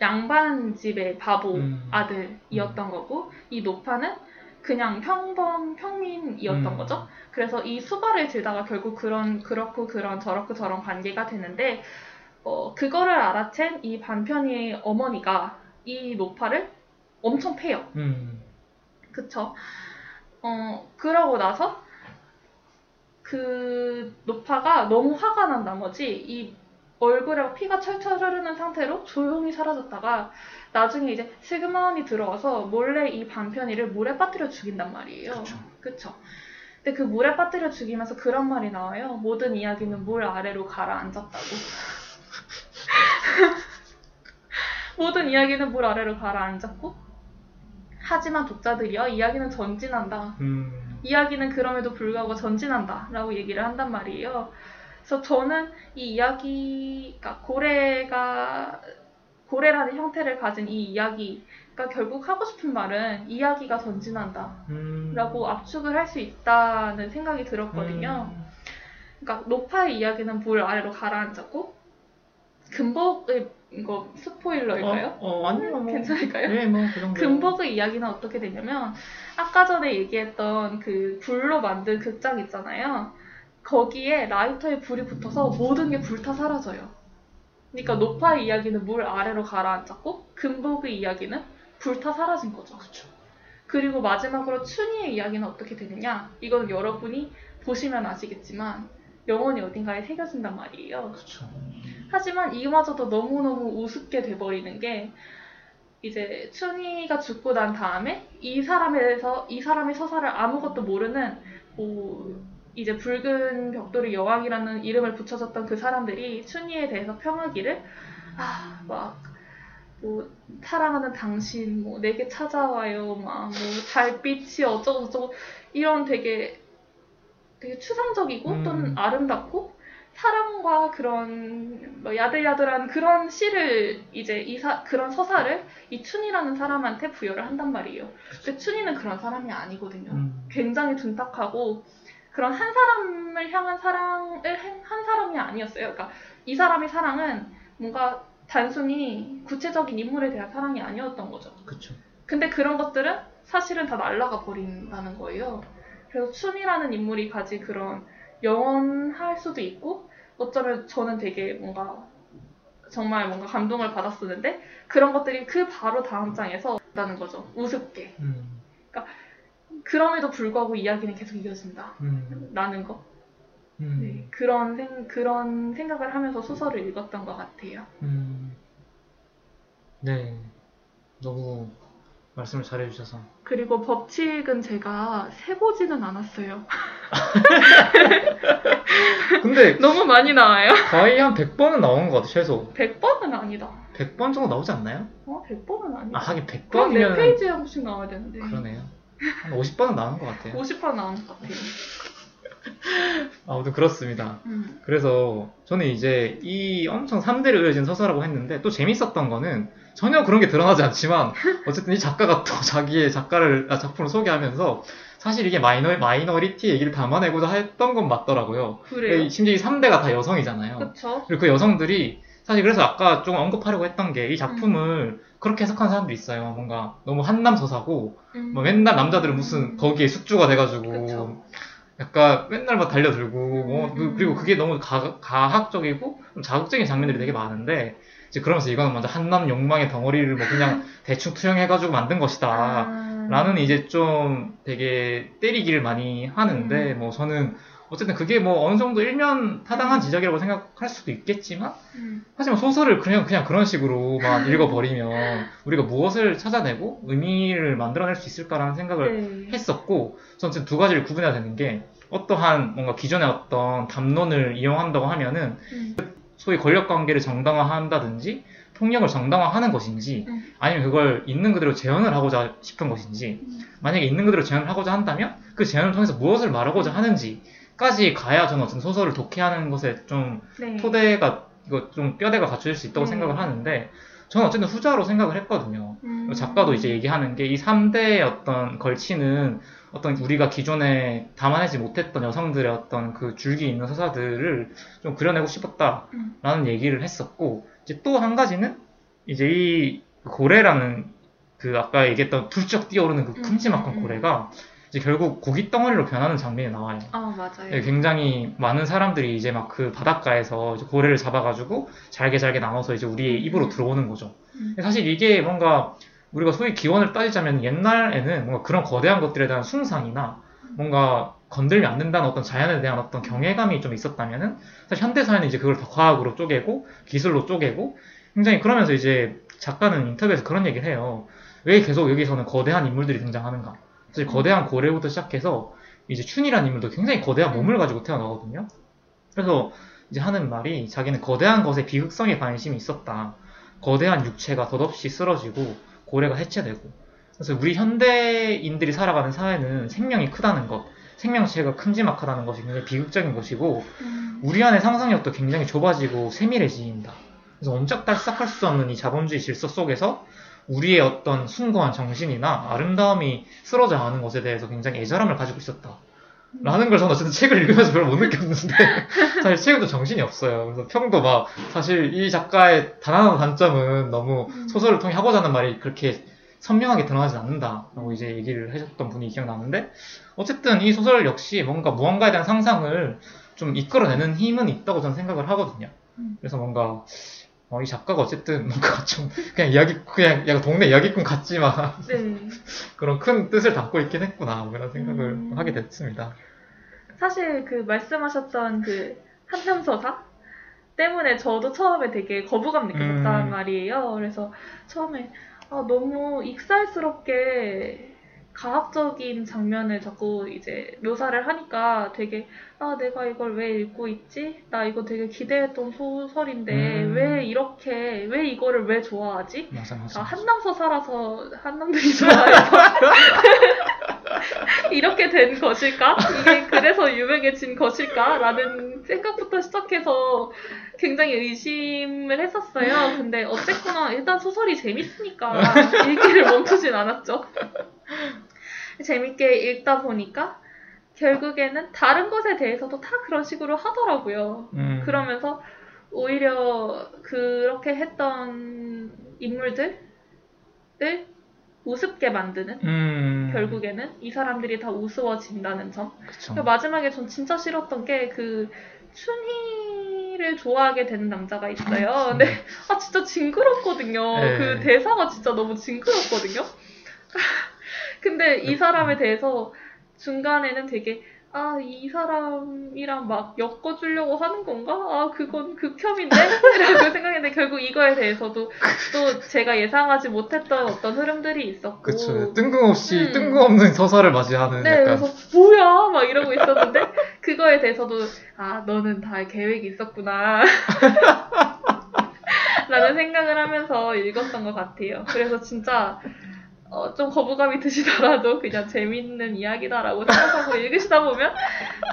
양반 집의 바보 음. 아들이었던 거고, 이 노파는 그냥 평범 평민이었던 음. 거죠. 그래서 이 수발을 들다가 결국 그런 그렇고 그런 저렇고 저런 관계가 되는데 어, 그거를 알아챈 이 반편이의 어머니가 이 노파를 엄청 패요. 음. 그쵸? 어, 그러고 나서 그 노파가 너무 화가 난 나머지 이 얼굴에 피가 철철 흐르는 상태로 조용히 사라졌다가 나중에 이제 슬그머니 들어와서 몰래 이 반편이를 물에 빠뜨려 죽인단 말이에요. 그쵸. 그쵸? 근데 그 물에 빠뜨려 죽이면서 그런 말이 나와요. 모든 이야기는 물 아래로 가라앉았다고. <laughs> 모든 이야기는 물 아래로 가라앉았고 하지만 독자들이요 이야기는 전진한다. 음. 이야기는 그럼에도 불구하고 전진한다. 라고 얘기를 한단 말이에요. 그래서 저는 이 이야기, 그러니까 고래가, 고래라는 형태를 가진 이 이야기가 결국 하고 싶은 말은 이야기가 전진한다. 음. 라고 압축을 할 수 있다는 생각이 들었거든요. 음. 그러니까 노파의 이야기는 물 아래로 가라앉았고, 금복의, 이거 스포일러일까요? 어, 어 아니요 뭐. 괜찮을까요? 네, 뭐그 정도. 금복의 이야기는 어떻게 되냐면 아까 전에 얘기했던 그 불로 만든 극장 있잖아요. 거기에 라이터에 불이 붙어서 모든 게 불타 사라져요. 그러니까 노파의 이야기는 물 아래로 가라앉았고 금복의 이야기는 불타 사라진 거죠. 그쵸. 그리고 마지막으로 춘희의 이야기는 어떻게 되느냐? 이거는 여러분이 보시면 아시겠지만 영원히 어딘가에 새겨진단 말이에요. 그쵸. 하지만 이마저도 너무너무 우습게 돼버리는 게 이제 춘희가 죽고 난 다음에 이 사람에 대해서 이 사람의 서사를 아무것도 모르는 뭐 이제 붉은 벽돌이 여왕이라는 이름을 붙여줬던 그 사람들이 춘희에 대해서 평하기를 아 막 뭐 사랑하는 당신 뭐 내게 찾아와요 막 뭐 달빛이 어쩌고 저쩌고 이런 되게 되게 추상적이고 음. 또는 아름답고 사랑과 그런 뭐 야들야들한 그런 시를 이제 이사 그런 서사를 이 춘이라는 사람한테 부여를 한단 말이에요. 근데 춘이는 그런 사람이 아니거든요. 음. 굉장히 둔탁하고 그런 한 사람을 향한 사랑을 한, 한 사람이 아니었어요. 그러니까 이 사람의 사랑은 뭔가 단순히 구체적인 인물에 대한 사랑이 아니었던 거죠. 그쵸. 근데 그런 것들은 사실은 다 날아가 버린다는 거예요. 그래서 춘이라는 인물이 가진 그런 영원할 수도 있고 어쩌면 저는 되게 뭔가 정말 뭔가 감동을 받았었는데 그런 것들이 그 바로 다음 장에서 있다는 거죠. 우습게. 음. 그럼에도 불구하고 이야기는 계속 이어진다. 음. 라는 거. 음. 네, 그런 생, 그런 생각을 하면서 소설을 읽었던 것 같아요. 음. 네. 너무 말씀을 잘해주셔서. 그리고 법칙은 제가 세보지는 않았어요. <laughs> 근데 <laughs> 너무 많이 나와요. 거의 한 100번은 나온 것 같아, 최소. 100번은 아니다. 100번 정도 나오지 않나요? 어? 100번은 아니다. 아, 하긴 그럼 100번이면. 4페이지에 한 번씩 나와야 되는데. 그러네요. 한 50번은 나온 것 같아요. 50번 나오는 것 같아요. <laughs> 아무튼 그렇습니다. 음. 그래서 저는 이제 이 엄청 3대를 이어진 서사라고 했는데 또 재밌었던 거는 전혀 그런 게 드러나지 않지만 <laughs> 어쨌든 이 작가가 또 자기의 작가를 아, 작품을 소개하면서 사실 이게 마이너 minority 얘기를 담아내고자 했던 건 맞더라고요. 그래요. 심지어 이 3대가 다 여성이잖아요. 그쵸? 그리고 그 여성들이 사실 그래서 아까 좀 언급하려고 했던 게 이 작품을 그렇게 해석한 사람도 있어요. 뭔가 너무 한남 서사고 음. 뭐 맨날 남자들은 무슨 거기에 숙주가 돼가지고 그쵸. 약간 맨날 막 달려들고 뭐 그- 음. 그리고 그게 너무 가, 가학적이고 좀 자극적인 장면들이 되게 많은데 이제 그러면서 이거는 먼저 한남 욕망의 덩어리를 뭐 그냥 <laughs> 대충 투영해가지고 만든 것이다 아. 라는 이제 좀 되게 때리기를 많이 하는데 음. 뭐 저는 어쨌든 그게 뭐 어느 정도 일면 타당한 지적이라고 생각할 수도 있겠지만 음. 하지만 소설을 그냥 그냥 그런 식으로 만 읽어버리면 우리가 무엇을 찾아내고 의미를 만들어낼 수 있을까라는 생각을 네. 했었고 저는 지금 두 가지를 구분해야 되는 게 어떠한 뭔가 기존의 어떤 담론을 이용한다고 하면은 음. 소위 권력 관계를 정당화한다든지 폭력을 정당화하는 것인지 음. 아니면 그걸 있는 그대로 재현을 하고자 싶은 것인지 음. 만약에 있는 그대로 재현을 하고자 한다면 그 재현을 통해서 무엇을 말하고자 하는지 까지 가야 저는 어떤 소설을 독해하는 것에 좀 네. 토대가 이거 좀 뼈대가 갖춰질 수 있다고 네. 생각을 하는데 저는 어쨌든 후자로 생각을 했거든요. 음. 작가도 이제 얘기하는 게 이 3대의 어떤 걸치는 어떤 우리가 기존에 담아내지 못했던 여성들의 어떤 그 줄기 있는 서사들을 좀 그려내고 싶었다라는 음. 얘기를 했었고 이제 또 한 가지는 이제 이 고래라는 그 아까 얘기했던 훌쩍 뛰어오르는 그 음, 큼지막한 음, 음. 고래가 이제 결국 고기 덩어리로 변하는 장면이 나와요. 아 맞아요. 예, 굉장히 많은 사람들이 이제 막 그 바닷가에서 고래를 잡아가지고 잘게 잘게 나눠서 이제 우리의 입으로 음. 들어오는 거죠. 음. 사실 이게 뭔가 우리가 소위 기원을 따지자면 옛날에는 뭔가 그런 거대한 것들에 대한 숭상이나 뭔가 건들면 안 된다는 어떤 자연에 대한 어떤 경외감이 좀 있었다면은 사실 현대 사회는 이제 그걸 다 과학으로 쪼개고 기술로 쪼개고 굉장히 그러면서 이제 작가는 인터뷰에서 그런 얘기를 해요. 왜 계속 여기서는 거대한 인물들이 등장하는가? 사실 거대한 고래부터 시작해서 이제 춘이라는 인물도 굉장히 거대한 몸을 가지고 태어나거든요. 그래서 이제 하는 말이 자기는 거대한 것에 비극성에 관심이 있었다. 거대한 육체가 덧없이 쓰러지고 고래가 해체되고. 그래서 우리 현대인들이 살아가는 사회는 생명이 크다는 것, 생명체가 큼지막하다는 것이 굉장히 비극적인 것이고 음. 우리 안의 상상력도 굉장히 좁아지고 세밀해진다. 그래서 엄짝달싹할 수 없는 이 자본주의 질서 속에서 우리의 어떤 숭고한 정신이나 아름다움이 쓰러져 가는 것에 대해서 굉장히 애절함을 가지고 있었다. 라는 걸 저는 어쨌든 책을 읽으면서 별로 못 느꼈는데 <laughs> 사실 책에도 정신이 없어요. 그래서 평도 막 사실 이 작가의 단 하나 단점은 너무 음. 소설을 통해 하고자 하는 말이 그렇게 선명하게 드러나지 않는다라고 이제 얘기를 하셨던 분이 기억나는데 어쨌든 이 소설 역시 뭔가 무언가에 대한 상상을 좀 이끌어내는 힘은 있다고 저는 생각을 하거든요. 음. 그래서 뭔가 어, 이 작가가 어쨌든 뭔가 좀 그냥 이야기 그냥 약간 동네 이야기꾼 같지만 네. <laughs> 그런 큰 뜻을 담고 있긴 했구나 뭐 이런 생각을 음. 하게 됐습니다. 사실 그 말씀하셨던 그 한남서사 때문에 저도 처음에 되게 거부감 느꼈단 음. 말이에요. 그래서 처음에 아, 너무 익살스럽게 가학적인 장면을 자꾸 이제 묘사를 하니까 되게 아 내가 이걸 왜 읽고 있지? 나 이거 되게 기대했던 소설인데 음. 왜 이렇게 왜 이거를 왜 좋아하지? 맞아 맞아. 아, 한남서 살아서 한남들이 좋아해서 <laughs> <laughs> 이렇게 된 것일까? 이게 그래서 유명해진 것일까? 라는 생각부터 시작해서 굉장히 의심을 했었어요. 근데 어쨌거나 일단 소설이 재밌으니까 읽기를 멈추진 않았죠. 재밌게 읽다 보니까 결국에는 다른 것에 대해서도 다 그런 식으로 하더라고요. 음. 그러면서 오히려 그렇게 했던 인물들을 우습게 만드는 음. 결국에는 이 사람들이 다 우스워진다는 점. 그쵸. 그리고 마지막에 전 진짜 싫었던 게 그 춘희를 좋아하게 되는 남자가 있어요. 근데 <laughs> 아 진짜 징그럽거든요. 네. 그 대사가 진짜 너무 징그럽거든요. <laughs> 근데 이 사람에 대해서 중간에는 되게 아, 이 사람이랑 막 엮어주려고 하는 건가? 아, 그건 극혐인데? <laughs> 라고 생각했는데 결국 이거에 대해서도 또 제가 예상하지 못했던 어떤 흐름들이 있었고. 그쵸. 뜬금없이 음. 뜬금없는 서사를 맞이하는 네, 약간 그래서 뭐야? 막 이러고 있었는데 그거에 대해서도 아, 너는 다 계획이 있었구나. <laughs> 라는 생각을 하면서 읽었던 것 같아요. 그래서 진짜 어, 좀 거부감이 드시더라도 그냥 재밌는 이야기다라고 생각하고 <laughs> 읽으시다 보면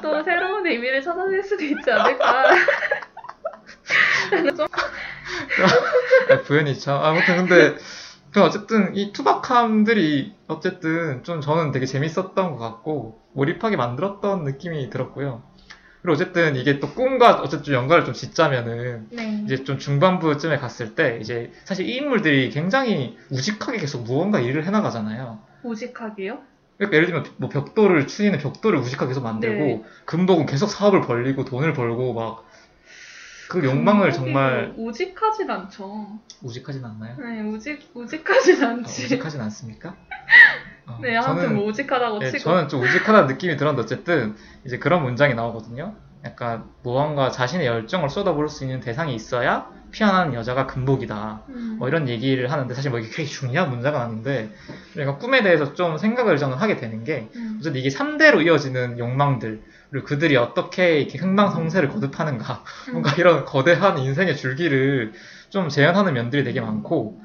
또 새로운 의미를 찾아낼 수도 있지 않을까. <laughs> 아, 부연이 참 아무튼 근데 그 어쨌든 이 투박함들이 어쨌든 좀 저는 되게 재밌었던 것 같고 몰입하게 만들었던 느낌이 들었고요. 그리고 어쨌든 이게 또 꿈과 어쨌든 좀 연관을 좀 짓자면은 네. 이제 좀 중반부쯤에 갔을 때 이제 사실 이 인물들이 굉장히 우직하게 계속 무언가 일을 해나가잖아요. 우직하게요? 그러니까 예를 들면 뭐 벽돌을 추리는 벽돌을 우직하게 계속 만들고 네. 금복은 계속 사업을 벌리고 돈을 벌고 막 그 욕망을 정말 우직하진 않죠. 우직하진 않나요? 네, 우직 우직하진 어, 않지. 우직하진 않습니까? 어, 네, 아무튼 뭐 우직하다고 네, 치고. 저는 좀 우직하다는 느낌이 들었는데 어쨌든 이제 그런 문장이 나오거든요. 약간 무언가 자신의 열정을 쏟아부을 수 있는 대상이 있어야 피어나는 여자가 금복이다. 음. 뭐 이런 얘기를 하는데 사실 뭐 이게 굉장히 중요한 문장은 아닌데 그러니까 꿈에 대해서 좀 생각을 저는 하게 되는 게 음. 어쨌든 이게 3대로 이어지는 욕망들 그리고 그들이 어떻게 이렇게 흥망성쇠를 거듭하는가 뭔가 이런 거대한 인생의 줄기를 좀 재현하는 면들이 되게 많고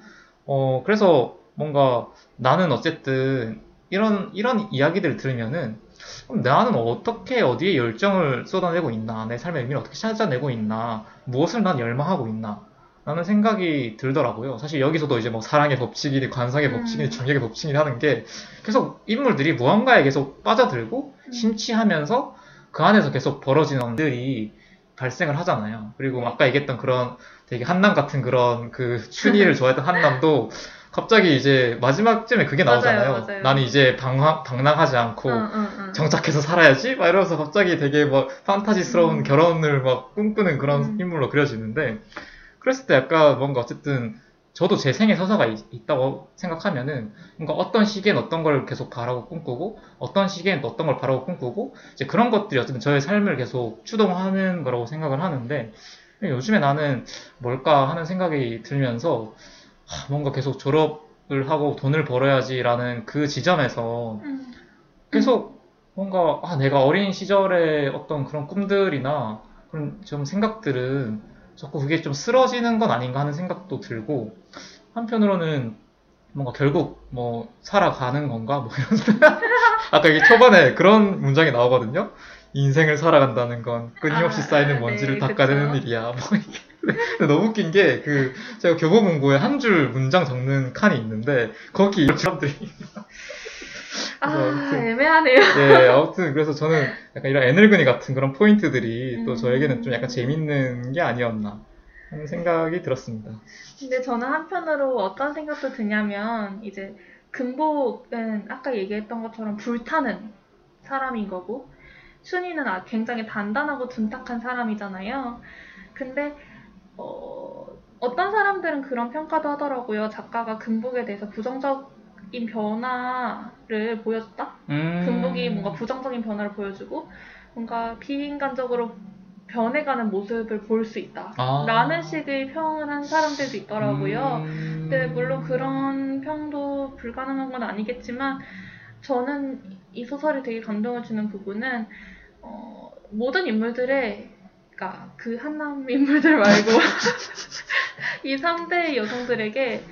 어 그래서 뭔가 나는 어쨌든 이런 이런 이야기들을 들으면은 그럼 나는 어떻게 어디에 열정을 쏟아내고 있나 내 삶의 의미를 어떻게 찾아내고 있나 무엇을 난 열망하고 있나 라는 생각이 들더라고요. 사실 여기서도 이제 뭐 사랑의 법칙이니 관성의 음. 법칙이니 중력의 법칙이니 하는 게 계속 인물들이 무언가에 계속 빠져들고 음. 심취하면서 그 안에서 계속 벌어지는 일들이 발생을 하잖아요. 그리고 네. 아까 얘기했던 그런 되게 한남 같은 그런 그 춘희를 <laughs> 좋아했던 한남도 갑자기 이제 마지막쯤에 그게 맞아요, 나오잖아요. 맞아요. 나는 이제 방황, 방랑하지 않고 응, 응, 응. 정착해서 살아야지? 막 이러면서 갑자기 되게 막 판타지스러운 음. 결혼을 막 꿈꾸는 그런 음. 인물로 그려지는데, 그랬을 때 약간 뭔가 어쨌든 저도 제 생에 서사가 있, 다고 생각하면은 뭔가 어떤 시기엔 어떤 걸 계속 바라고 꿈꾸고 어떤 시기엔 또 어떤 걸 바라고 꿈꾸고 이제 그런 것들이 어쨌든 저의 삶을 계속 추동하는 거라고 생각을 하는데 요즘에 나는 뭘까 하는 생각이 들면서 하, 뭔가 계속 졸업을 하고 돈을 벌어야지라는 그 지점에서 음. 계속 뭔가 아, 내가 어린 시절의 어떤 그런 꿈들이나 그런 좀 생각들은 자꾸 그게 좀 쓰러지는 건 아닌가 하는 생각도 들고 한편으로는 뭔가 결국 뭐 살아가는 건가 뭐 이런 생각 <laughs> 아까 이게 초반에 그런 문장이 나오거든요 인생을 살아간다는 건 끊임없이 아, 쌓이는 네, 먼지를 그쵸. 닦아내는 일이야 뭐 이게 너무 웃긴 게 그 제가 교보문고에 한 줄 문장 적는 칸이 있는데 거기 사람들이 <laughs> 아, 아무튼- 애매하네요. 예, 아무튼 그래서 저는 약간 이런 애늙은이 같은 그런 포인트들이 또 음. 저에게는 좀 약간 재밌는 게 아니었나 하는 생각이 들었습니다. 근데 저는 한편으로 어떤 생각도 드냐면 이제 금복은 아까 얘기했던 것처럼 불타는 사람인 거고 춘희는 아- 굉장히 단단하고 둔탁한 사람이잖아요. 근데 어, 어떤 사람들은 그런 평가도 하더라고요. 작가가 금복에 대해서 부정적인 변화를 보여줬다. 음. 금복이 뭔가 부정적인 변화를 보여주고 뭔가 비인간적으로 변해가는 모습을 볼 수 있다. 아. 라는 식의 평을 한 사람들도 있더라고요. 음. 근데 물론 그런 평도 불가능한 건 아니겠지만 저는 이 소설이 되게 감동을 주는 부분은 어, 모든 인물들의 그러니까 그 한남 인물들 말고 <laughs> 이 3대 여성들에게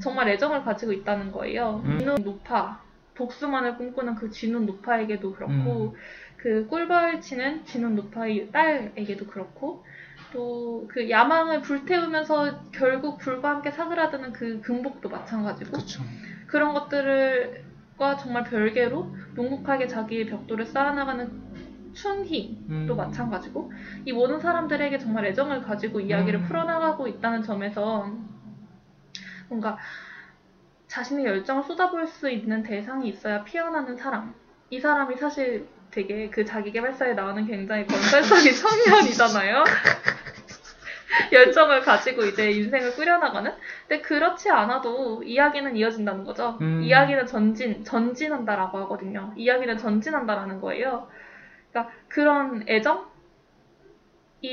정말 애정을 가지고 있다는 거예요. 음. 진훈 노파 복수만을 꿈꾸는 그 진훈 노파에게도 그렇고 음. 그 꿀벌 치는 진훈 노파의 딸에게도 그렇고 또 그 야망을 불태우면서 결국 불과 함께 사그라드는 그 금복도 마찬가지고 그쵸. 그런 것들과 정말 별개로 묵묵하게 자기의 벽돌을 쌓아나가는 춘희도 음. 마찬가지고 이 모든 사람들에게 정말 애정을 가지고 이야기를 음. 풀어나가고 있다는 점에서 뭔가 자신의 열정을 쏟아부을 수 있는 대상이 있어야 피어나는 사람. 이 사람이 사실 되게 그 자기개발서에 나오는 굉장히 건설적인 <laughs> 청년이잖아요. <laughs> 열정을 가지고 이제 인생을 꾸려나가는? 근데 그렇지 않아도 이야기는 이어진다는 거죠. 음. 이야기는 전진, 전진한다라고 하거든요. 이야기는 전진한다라는 거예요. 그러니까 그런 애정이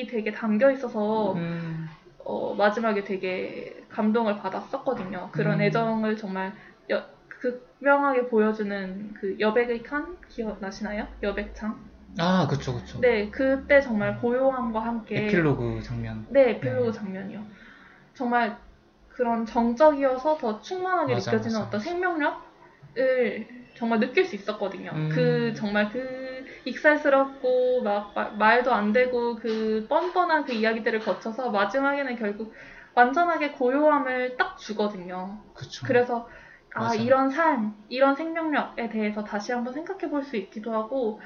되게 담겨 있어서 음. 어, 마지막에 되게 감동을 받았었거든요. 그런 음. 애정을 정말 여, 극명하게 보여주는 그 여백의 칸 기억나시나요? 여백창? 아, 그쵸, 그쵸. 네, 그때 정말 고요함과 함께 에필로그 장면. 네, 에필로그 네. 장면이요. 정말 그런 정적이어서 더 충만하게 맞아, 느껴지는 맞아. 어떤 생명력을 정말 느낄 수 있었거든요. 음. 그 정말 그 익살스럽고 막 마- 말도 안 되고 그 뻔뻔한 그 이야기들을 거쳐서 마지막에는 결국 완전하게 고요함을 딱 주거든요. 그쵸. 그래서 아 맞아. 이런 삶, 이런 생명력에 대해서 다시 한번 생각해 볼 수 있기도 하고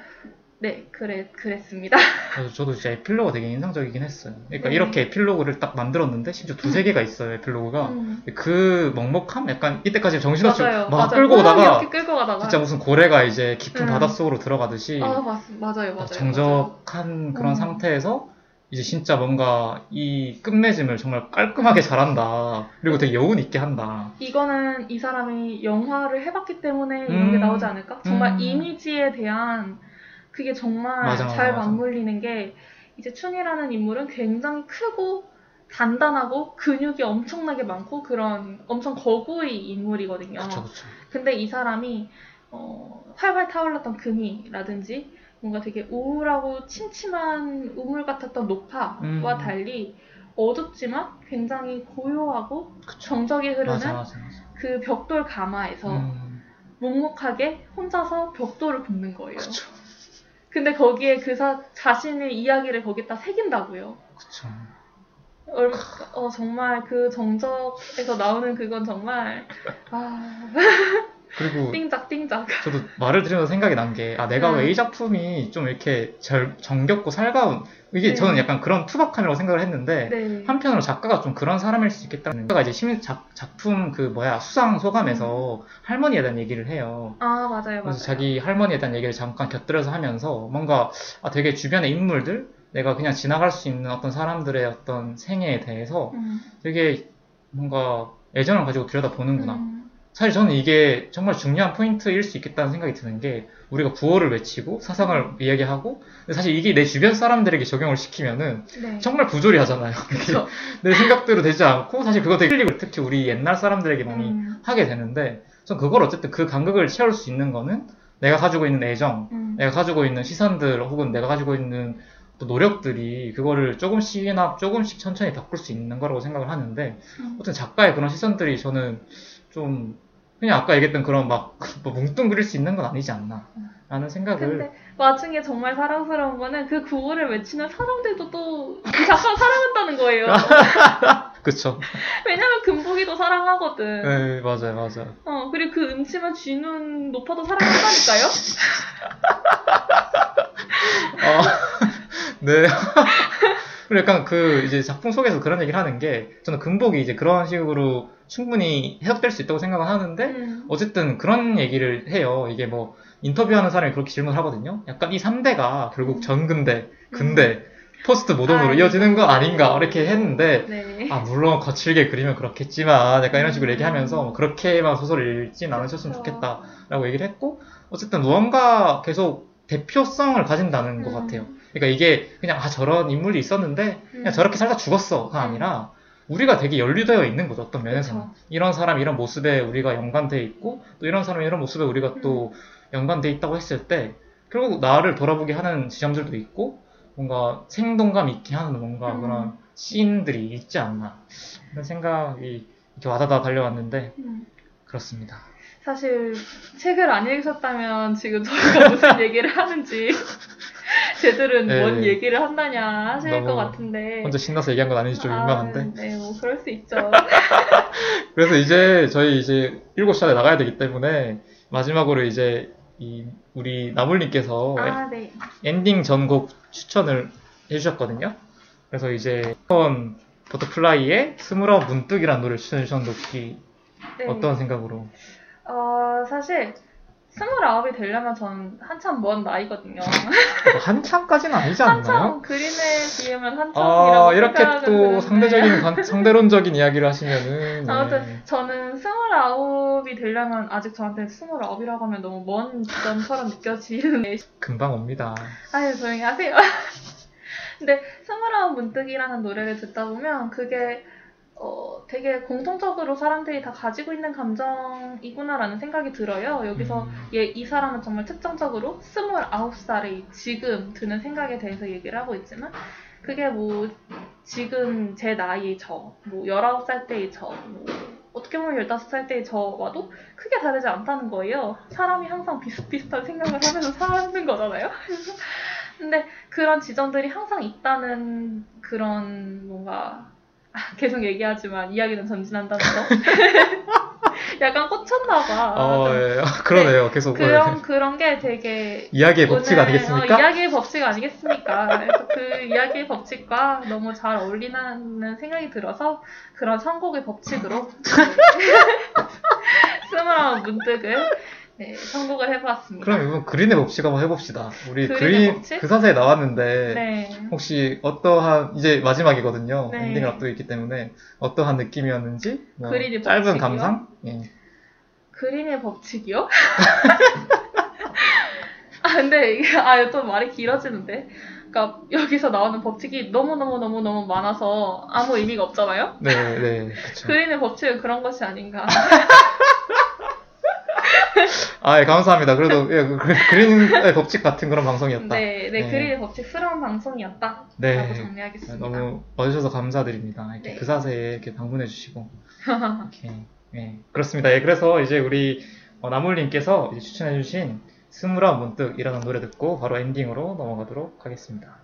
네, 그래 그랬습니다. 그래서 <laughs> 저도 진짜 에필로그가 되게 인상적이긴 했어요. 그러니까 네. 이렇게 에필로그를 딱 만들었는데 심지어 두세 개가 있어요, 에필로그가. 음. 그 먹먹함? 약간 이때까지 정신없이 맞아요. 막 맞아요. 끌고 막 오다가 끌고 가다가 진짜 무슨 고래가 이제 깊은 음. 바닷속으로 들어가듯이 아 맞, 맞아요 맞아요 정적한 그런 음. 상태에서 이제 진짜 뭔가 이 끝맺음을 정말 깔끔하게 잘한다. 그리고 되게 여운 있게 한다. 이거는 이 사람이 영화를 해봤기 때문에 이런 게 음. 나오지 않을까? 정말 음. 이미지에 대한 그게 정말 맞아, 잘 맞아. 맞물리는 게 이제 춘이라는 인물은 굉장히 크고 단단하고 근육이 엄청나게 많고 그런 엄청 거구의 인물이거든요. 그쵸, 그쵸. 근데 이 사람이 어, 활활 타올랐던 금이라든지 뭔가 되게 우울하고 침침한 우물 같았던 노파와 음. 달리 어둡지만 굉장히 고요하고 그쵸. 정적이 흐르는 맞아, 맞아, 맞아. 그 벽돌 가마에서 음, 묵묵하게 혼자서 벽돌을 굽는 거예요. 그쵸, 근데 거기에 그 사, 자신의 이야기를 거기다 새긴다고요. 그쵸. 얼- 어, 정말 그 정적에서 나오는 그건 정말 아 그리고 띵작 띵작. 저도 말을 들으면서 생각이 난 게, 아, 내가 음. 왜이 작품이 좀 이렇게 절, 정겹고 살가운, 이게 네. 저는 약간 그런 투박함이라고 생각을 했는데, 네. 한편으로 작가가 좀 그런 사람일 수 있겠다는 작가가 이제 심, 작, 작품 그 뭐야 수상 소감에서 할머니에 대한 얘기를 해요. 아 맞아요 맞아요. 그래서 자기 할머니에 대한 얘기를 잠깐 곁들여서 하면서 뭔가 아, 되게 주변의 인물들 내가 그냥 지나갈 수 있는 어떤 사람들의 어떤 생애에 대해서 음. 되게 뭔가 애정을 가지고 들여다보는구나. 음. 사실 저는 이게 정말 중요한 포인트일 수 있겠다는 생각이 드는 게 우리가 구호를 외치고 사상을 이야기하고 사실 이게 내 주변 사람들에게 적용을 시키면은 네. 정말 부조리하잖아요. <laughs> 그쵸. 내 생각대로 되지 않고 사실 그거 되게 틀리고 특히 우리 옛날 사람들에게 많이 음. 하게 되는데 전 그걸 어쨌든 그 간극을 채울 수 있는 거는 내가 가지고 있는 애정, 음. 내가 가지고 있는 시선들 혹은 내가 가지고 있는 또 노력들이 그거를 조금씩이나 조금씩 천천히 바꿀 수 있는 거라고 생각을 하는데 음. 어떤 작가의 그런 시선들이 저는 좀 그냥 아까 얘기했던 그런 막 <laughs> 뭐 뭉뚱그릴 수 있는 건 아니지 않나 라는 생각을 근데 와중에 정말 사랑스러운 거는 그 구호를 외치는 사람들도 또그 작가 사랑한다는 거예요. <laughs> 그쵸 왜냐면 금복이도 사랑하거든. 네 맞아요 맞아요 어 그리고 그 음침한 쥐눈 높아도 사랑한다니까요. <laughs> 어, 네. 그리고 약간 그 이제 작품 속에서 그런 얘기를 하는 게 저는 금복이 이제 그런 식으로 충분히 해석될 수 있다고 생각을 하는데 음. 어쨌든 그런 얘기를 해요. 이게 뭐 인터뷰하는 사람이 그렇게 질문을 하거든요. 약간 이 3대가 결국 전근대, 근대, 포스트 모던으로 음. 아이고. 이어지는 거 아닌가 이렇게 했는데 네. 아 물론 거칠게 그리면 그렇겠지만 약간 이런 식으로 음. 얘기하면서 뭐 그렇게만 소설을 읽진 않으셨으면 그쵸. 좋겠다라고 얘기를 했고 어쨌든 무언가 계속 대표성을 가진다는 것 음. 같아요. 그러니까 이게 그냥 아 저런 인물이 있었는데 그냥 음. 저렇게 살다 죽었어가 아니라 우리가 되게 연루되어 있는 거죠 어떤 면에서는 그쵸. 이런 사람 이런 모습에 우리가 연관돼 있고 또 이런 사람 이런 모습에 우리가 또 연관돼 있다고 했을 때 결국 나를 돌아보게 하는 지점들도 있고 뭔가 생동감 있게 하는 뭔가 음. 그런 시인들이 있지 않나 그런 생각이 이렇게 와다다 달려왔는데 음. 그렇습니다. 사실 책을 안 읽으셨다면 지금 저희가 무슨 <laughs> 얘기를 하는지 쟤들은 네. 뭔 얘기를 한다냐 하실 것 같은데. 혼자 신나서 얘기한 건 아닌지 좀 민망한데 아, 네, 뭐 그럴 수 있죠. <laughs> 그래서 이제 저희 이제 7시간에 나가야 되기 때문에 마지막으로 이제 이 우리 나물님께서 아, 네. 엔딩 선곡 추천을 해주셨거든요. 그래서 이제 번 버터플라이의 스물아홉 문득이라는 노래를 추천해 주셨는데 혹시 네. 어떤 생각으로? 어, 사실 스물아홉이 되려면 전 한참 먼 나이거든요. 뭐 한참까지는 아니지 않나요? 한참 그린에 비하면 한참이라고 아 이렇게 또 드는데. 상대적인 관- <laughs> 상대론적인 이야기를 하시면은 아무튼 네. 저는 스물아홉이 되려면 아직 저한테 스물아홉이라고 하면 너무 먼 시점처럼 느껴지는데 <laughs> 금방 옵니다. 아유 조용히 하세요. <laughs> 근데 스물아홉 문득이라는 노래를 듣다 보면 그게 어, 되게 공통적으로 사람들이 다 가지고 있는 감정이구나라는 생각이 들어요. 여기서 음. 얘, 이 사람은 정말 특정적으로 스물아홉 살의 지금 드는 생각에 대해서 얘기를 하고 있지만 그게 뭐 지금 제 나이의 저, 뭐 19살 때의 저, 뭐 어떻게 보면 15살 때의 저와도 크게 다르지 않다는 거예요. 사람이 항상 비슷비슷한 생각을 하면서 <laughs> 사는 거잖아요. <laughs> 근데 그런 지점들이 항상 있다는 그런 뭔가 아, <laughs> 계속 얘기하지만 이야기는 전진한다면서 <laughs> 약간 꽂혔나봐. 어, 예. 그러네요. 계속 예. 그런 그런 게 되게 이야기의 법칙 아니겠습니까? 어, 이야기의 법칙 아니겠습니까? 그래서 그 이야기의 법칙과 너무 잘 어울리는 생각이 들어서 그런 선곡의 법칙으로 <laughs> 스물아홉 문득을 네, 선곡을 해보았습니다. 그럼 이번 그린의 법칙 한번 해봅시다. 우리 그린 법칙? 그 사세에 나왔는데 네. 혹시 어떠한 이제 마지막이거든요. 네. 엔딩을 앞두고 있기 때문에 어떠한 느낌이었는지 뭐 그린의 짧은 법칙이요? 감상? 예. 그린의 법칙이요? <laughs> 아 근데 이게 아또 말이 길어지는데. 그러니까 여기서 나오는 법칙이 너무 너무 너무 너무 많아서 아무 의미가 없잖아요. 네, 네, 그렇죠. 그린의 법칙은 그런 것이 아닌가. <laughs> <laughs> 아, 예, 감사합니다. 그래도 예, 그 그- 그린의 법칙 같은 그런 방송이었다. 네, 네, 네. 그린의 법칙스러운 방송이었다. 네. 라고 정리하겠습니다. 너무 와주셔서 감사드립니다. 이렇게 네. 그 사세에 이렇게 방문해 주시고 <laughs> 이렇게 예, 그렇습니다. 예, 그래서 이제 우리 어, 나물님께서 이제 추천해 주신 스물아홉 문득이라는 노래 듣고 바로 엔딩으로 넘어가도록 하겠습니다.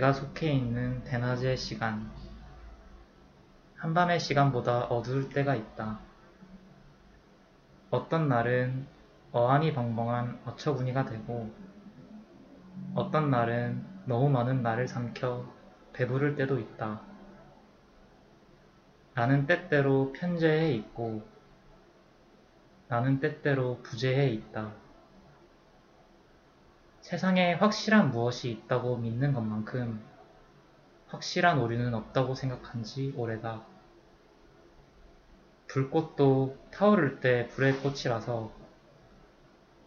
내가 속해 있는 대낮의 시간. 한밤의 시간보다 어두울 때가 있다. 어떤 날은 어안이 벙벙한 어처구니가 되고, 어떤 날은 너무 많은 날을 삼켜 배부를 때도 있다. 나는 때때로 편재해 있고, 나는 때때로 부재해 있다. 세상에 확실한 무엇이 있다고 믿는 것만큼 확실한 오류는 없다고 생각한 지 오래다. 불꽃도 타오를 때 불의 꽃이라서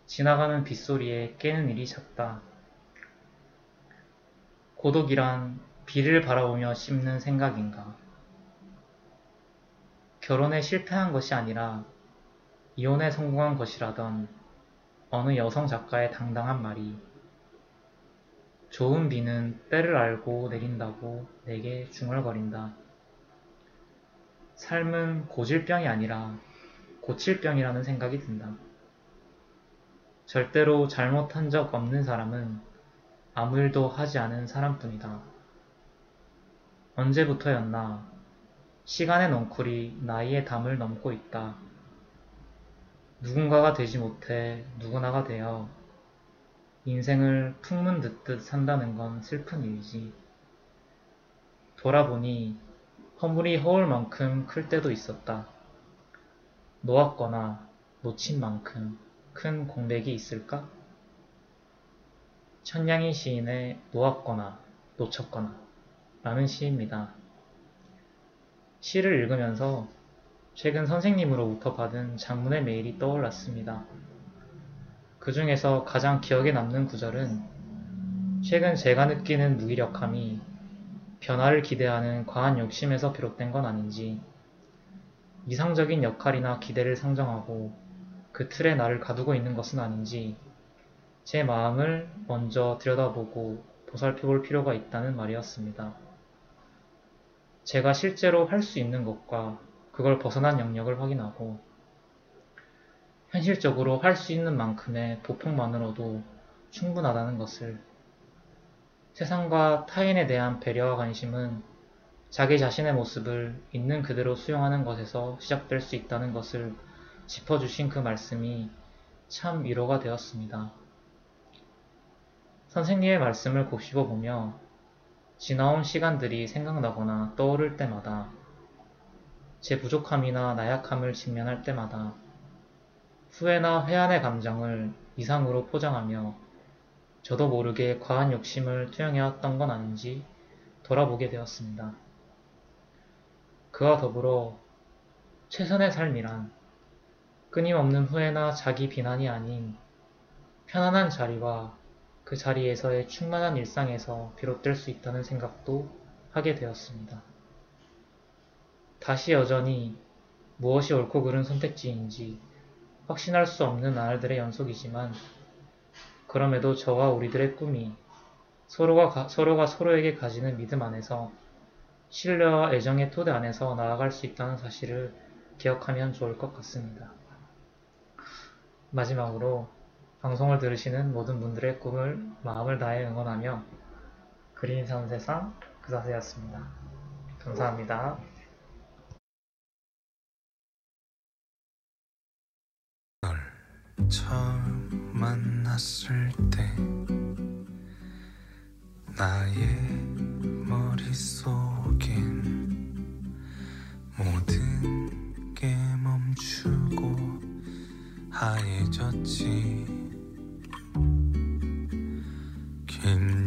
지나가는 빗소리에 깨는 일이 잦다. 고독이란 비를 바라보며 씹는 생각인가. 결혼에 실패한 것이 아니라 이혼에 성공한 것이라던 어느 여성 작가의 당당한 말이 좋은 비는 때를 알고 내린다고 내게 중얼거린다. 삶은 고질병이 아니라 고칠병이라는 생각이 든다. 절대로 잘못한 적 없는 사람은 아무 일도 하지 않은 사람뿐이다. 언제부터였나 시간의 넝쿨이 나이의 담을 넘고 있다. 누군가가 되지 못해 누구나가 되어 인생을 풍문 듣듯 산다는 건 슬픈 일이지. 돌아보니 허물이 허울 만큼 클 때도 있었다. 놓았거나 놓친 만큼 큰 공백이 있을까? 천냥이 시인의 놓았거나 놓쳤거나 라는 시입니다. 시를 읽으면서 최근 선생님으로부터 받은 장문의 메일이 떠올랐습니다. 그 중에서 가장 기억에 남는 구절은 최근 제가 느끼는 무기력함이 변화를 기대하는 과한 욕심에서 비롯된 건 아닌지 이상적인 역할이나 기대를 상정하고 그 틀에 나를 가두고 있는 것은 아닌지 제 마음을 먼저 들여다보고 보살펴볼 필요가 있다는 말이었습니다. 제가 실제로 할 수 있는 것과 그걸 벗어난 영역을 확인하고 현실적으로 할 수 있는 만큼의 보폭만으로도 충분하다는 것을 세상과 타인에 대한 배려와 관심은 자기 자신의 모습을 있는 그대로 수용하는 것에서 시작될 수 있다는 것을 짚어주신 그 말씀이 참 위로가 되었습니다. 선생님의 말씀을 곱씹어 보며 지나온 시간들이 생각나거나 떠오를 때마다 제 부족함이나 나약함을 직면할 때마다 후회나 회한의 감정을 이상으로 포장하며 저도 모르게 과한 욕심을 투영해왔던 건 아닌지 돌아보게 되었습니다. 그와 더불어 최선의 삶이란 끊임없는 후회나 자기 비난이 아닌 편안한 자리와 그 자리에서의 충만한 일상에서 비롯될 수 있다는 생각도 하게 되었습니다. 다시 여전히 무엇이 옳고 그른 선택지인지 확신할 수 없는 날들의 연속이지만 그럼에도 저와 우리들의 꿈이 서로가, 가, 서로가 서로에게 가지는 믿음 안에서 신뢰와 애정의 토대 안에서 나아갈 수 있다는 사실을 기억하면 좋을 것 같습니다. 마지막으로 방송을 들으시는 모든 분들의 꿈을 마음을 다해 응원하며 그린 사는 세상 그사세였습니다. 감사합니다. 처음 만났을 때 나의 머릿속엔 모든 게 멈추고 하얘졌지. 긴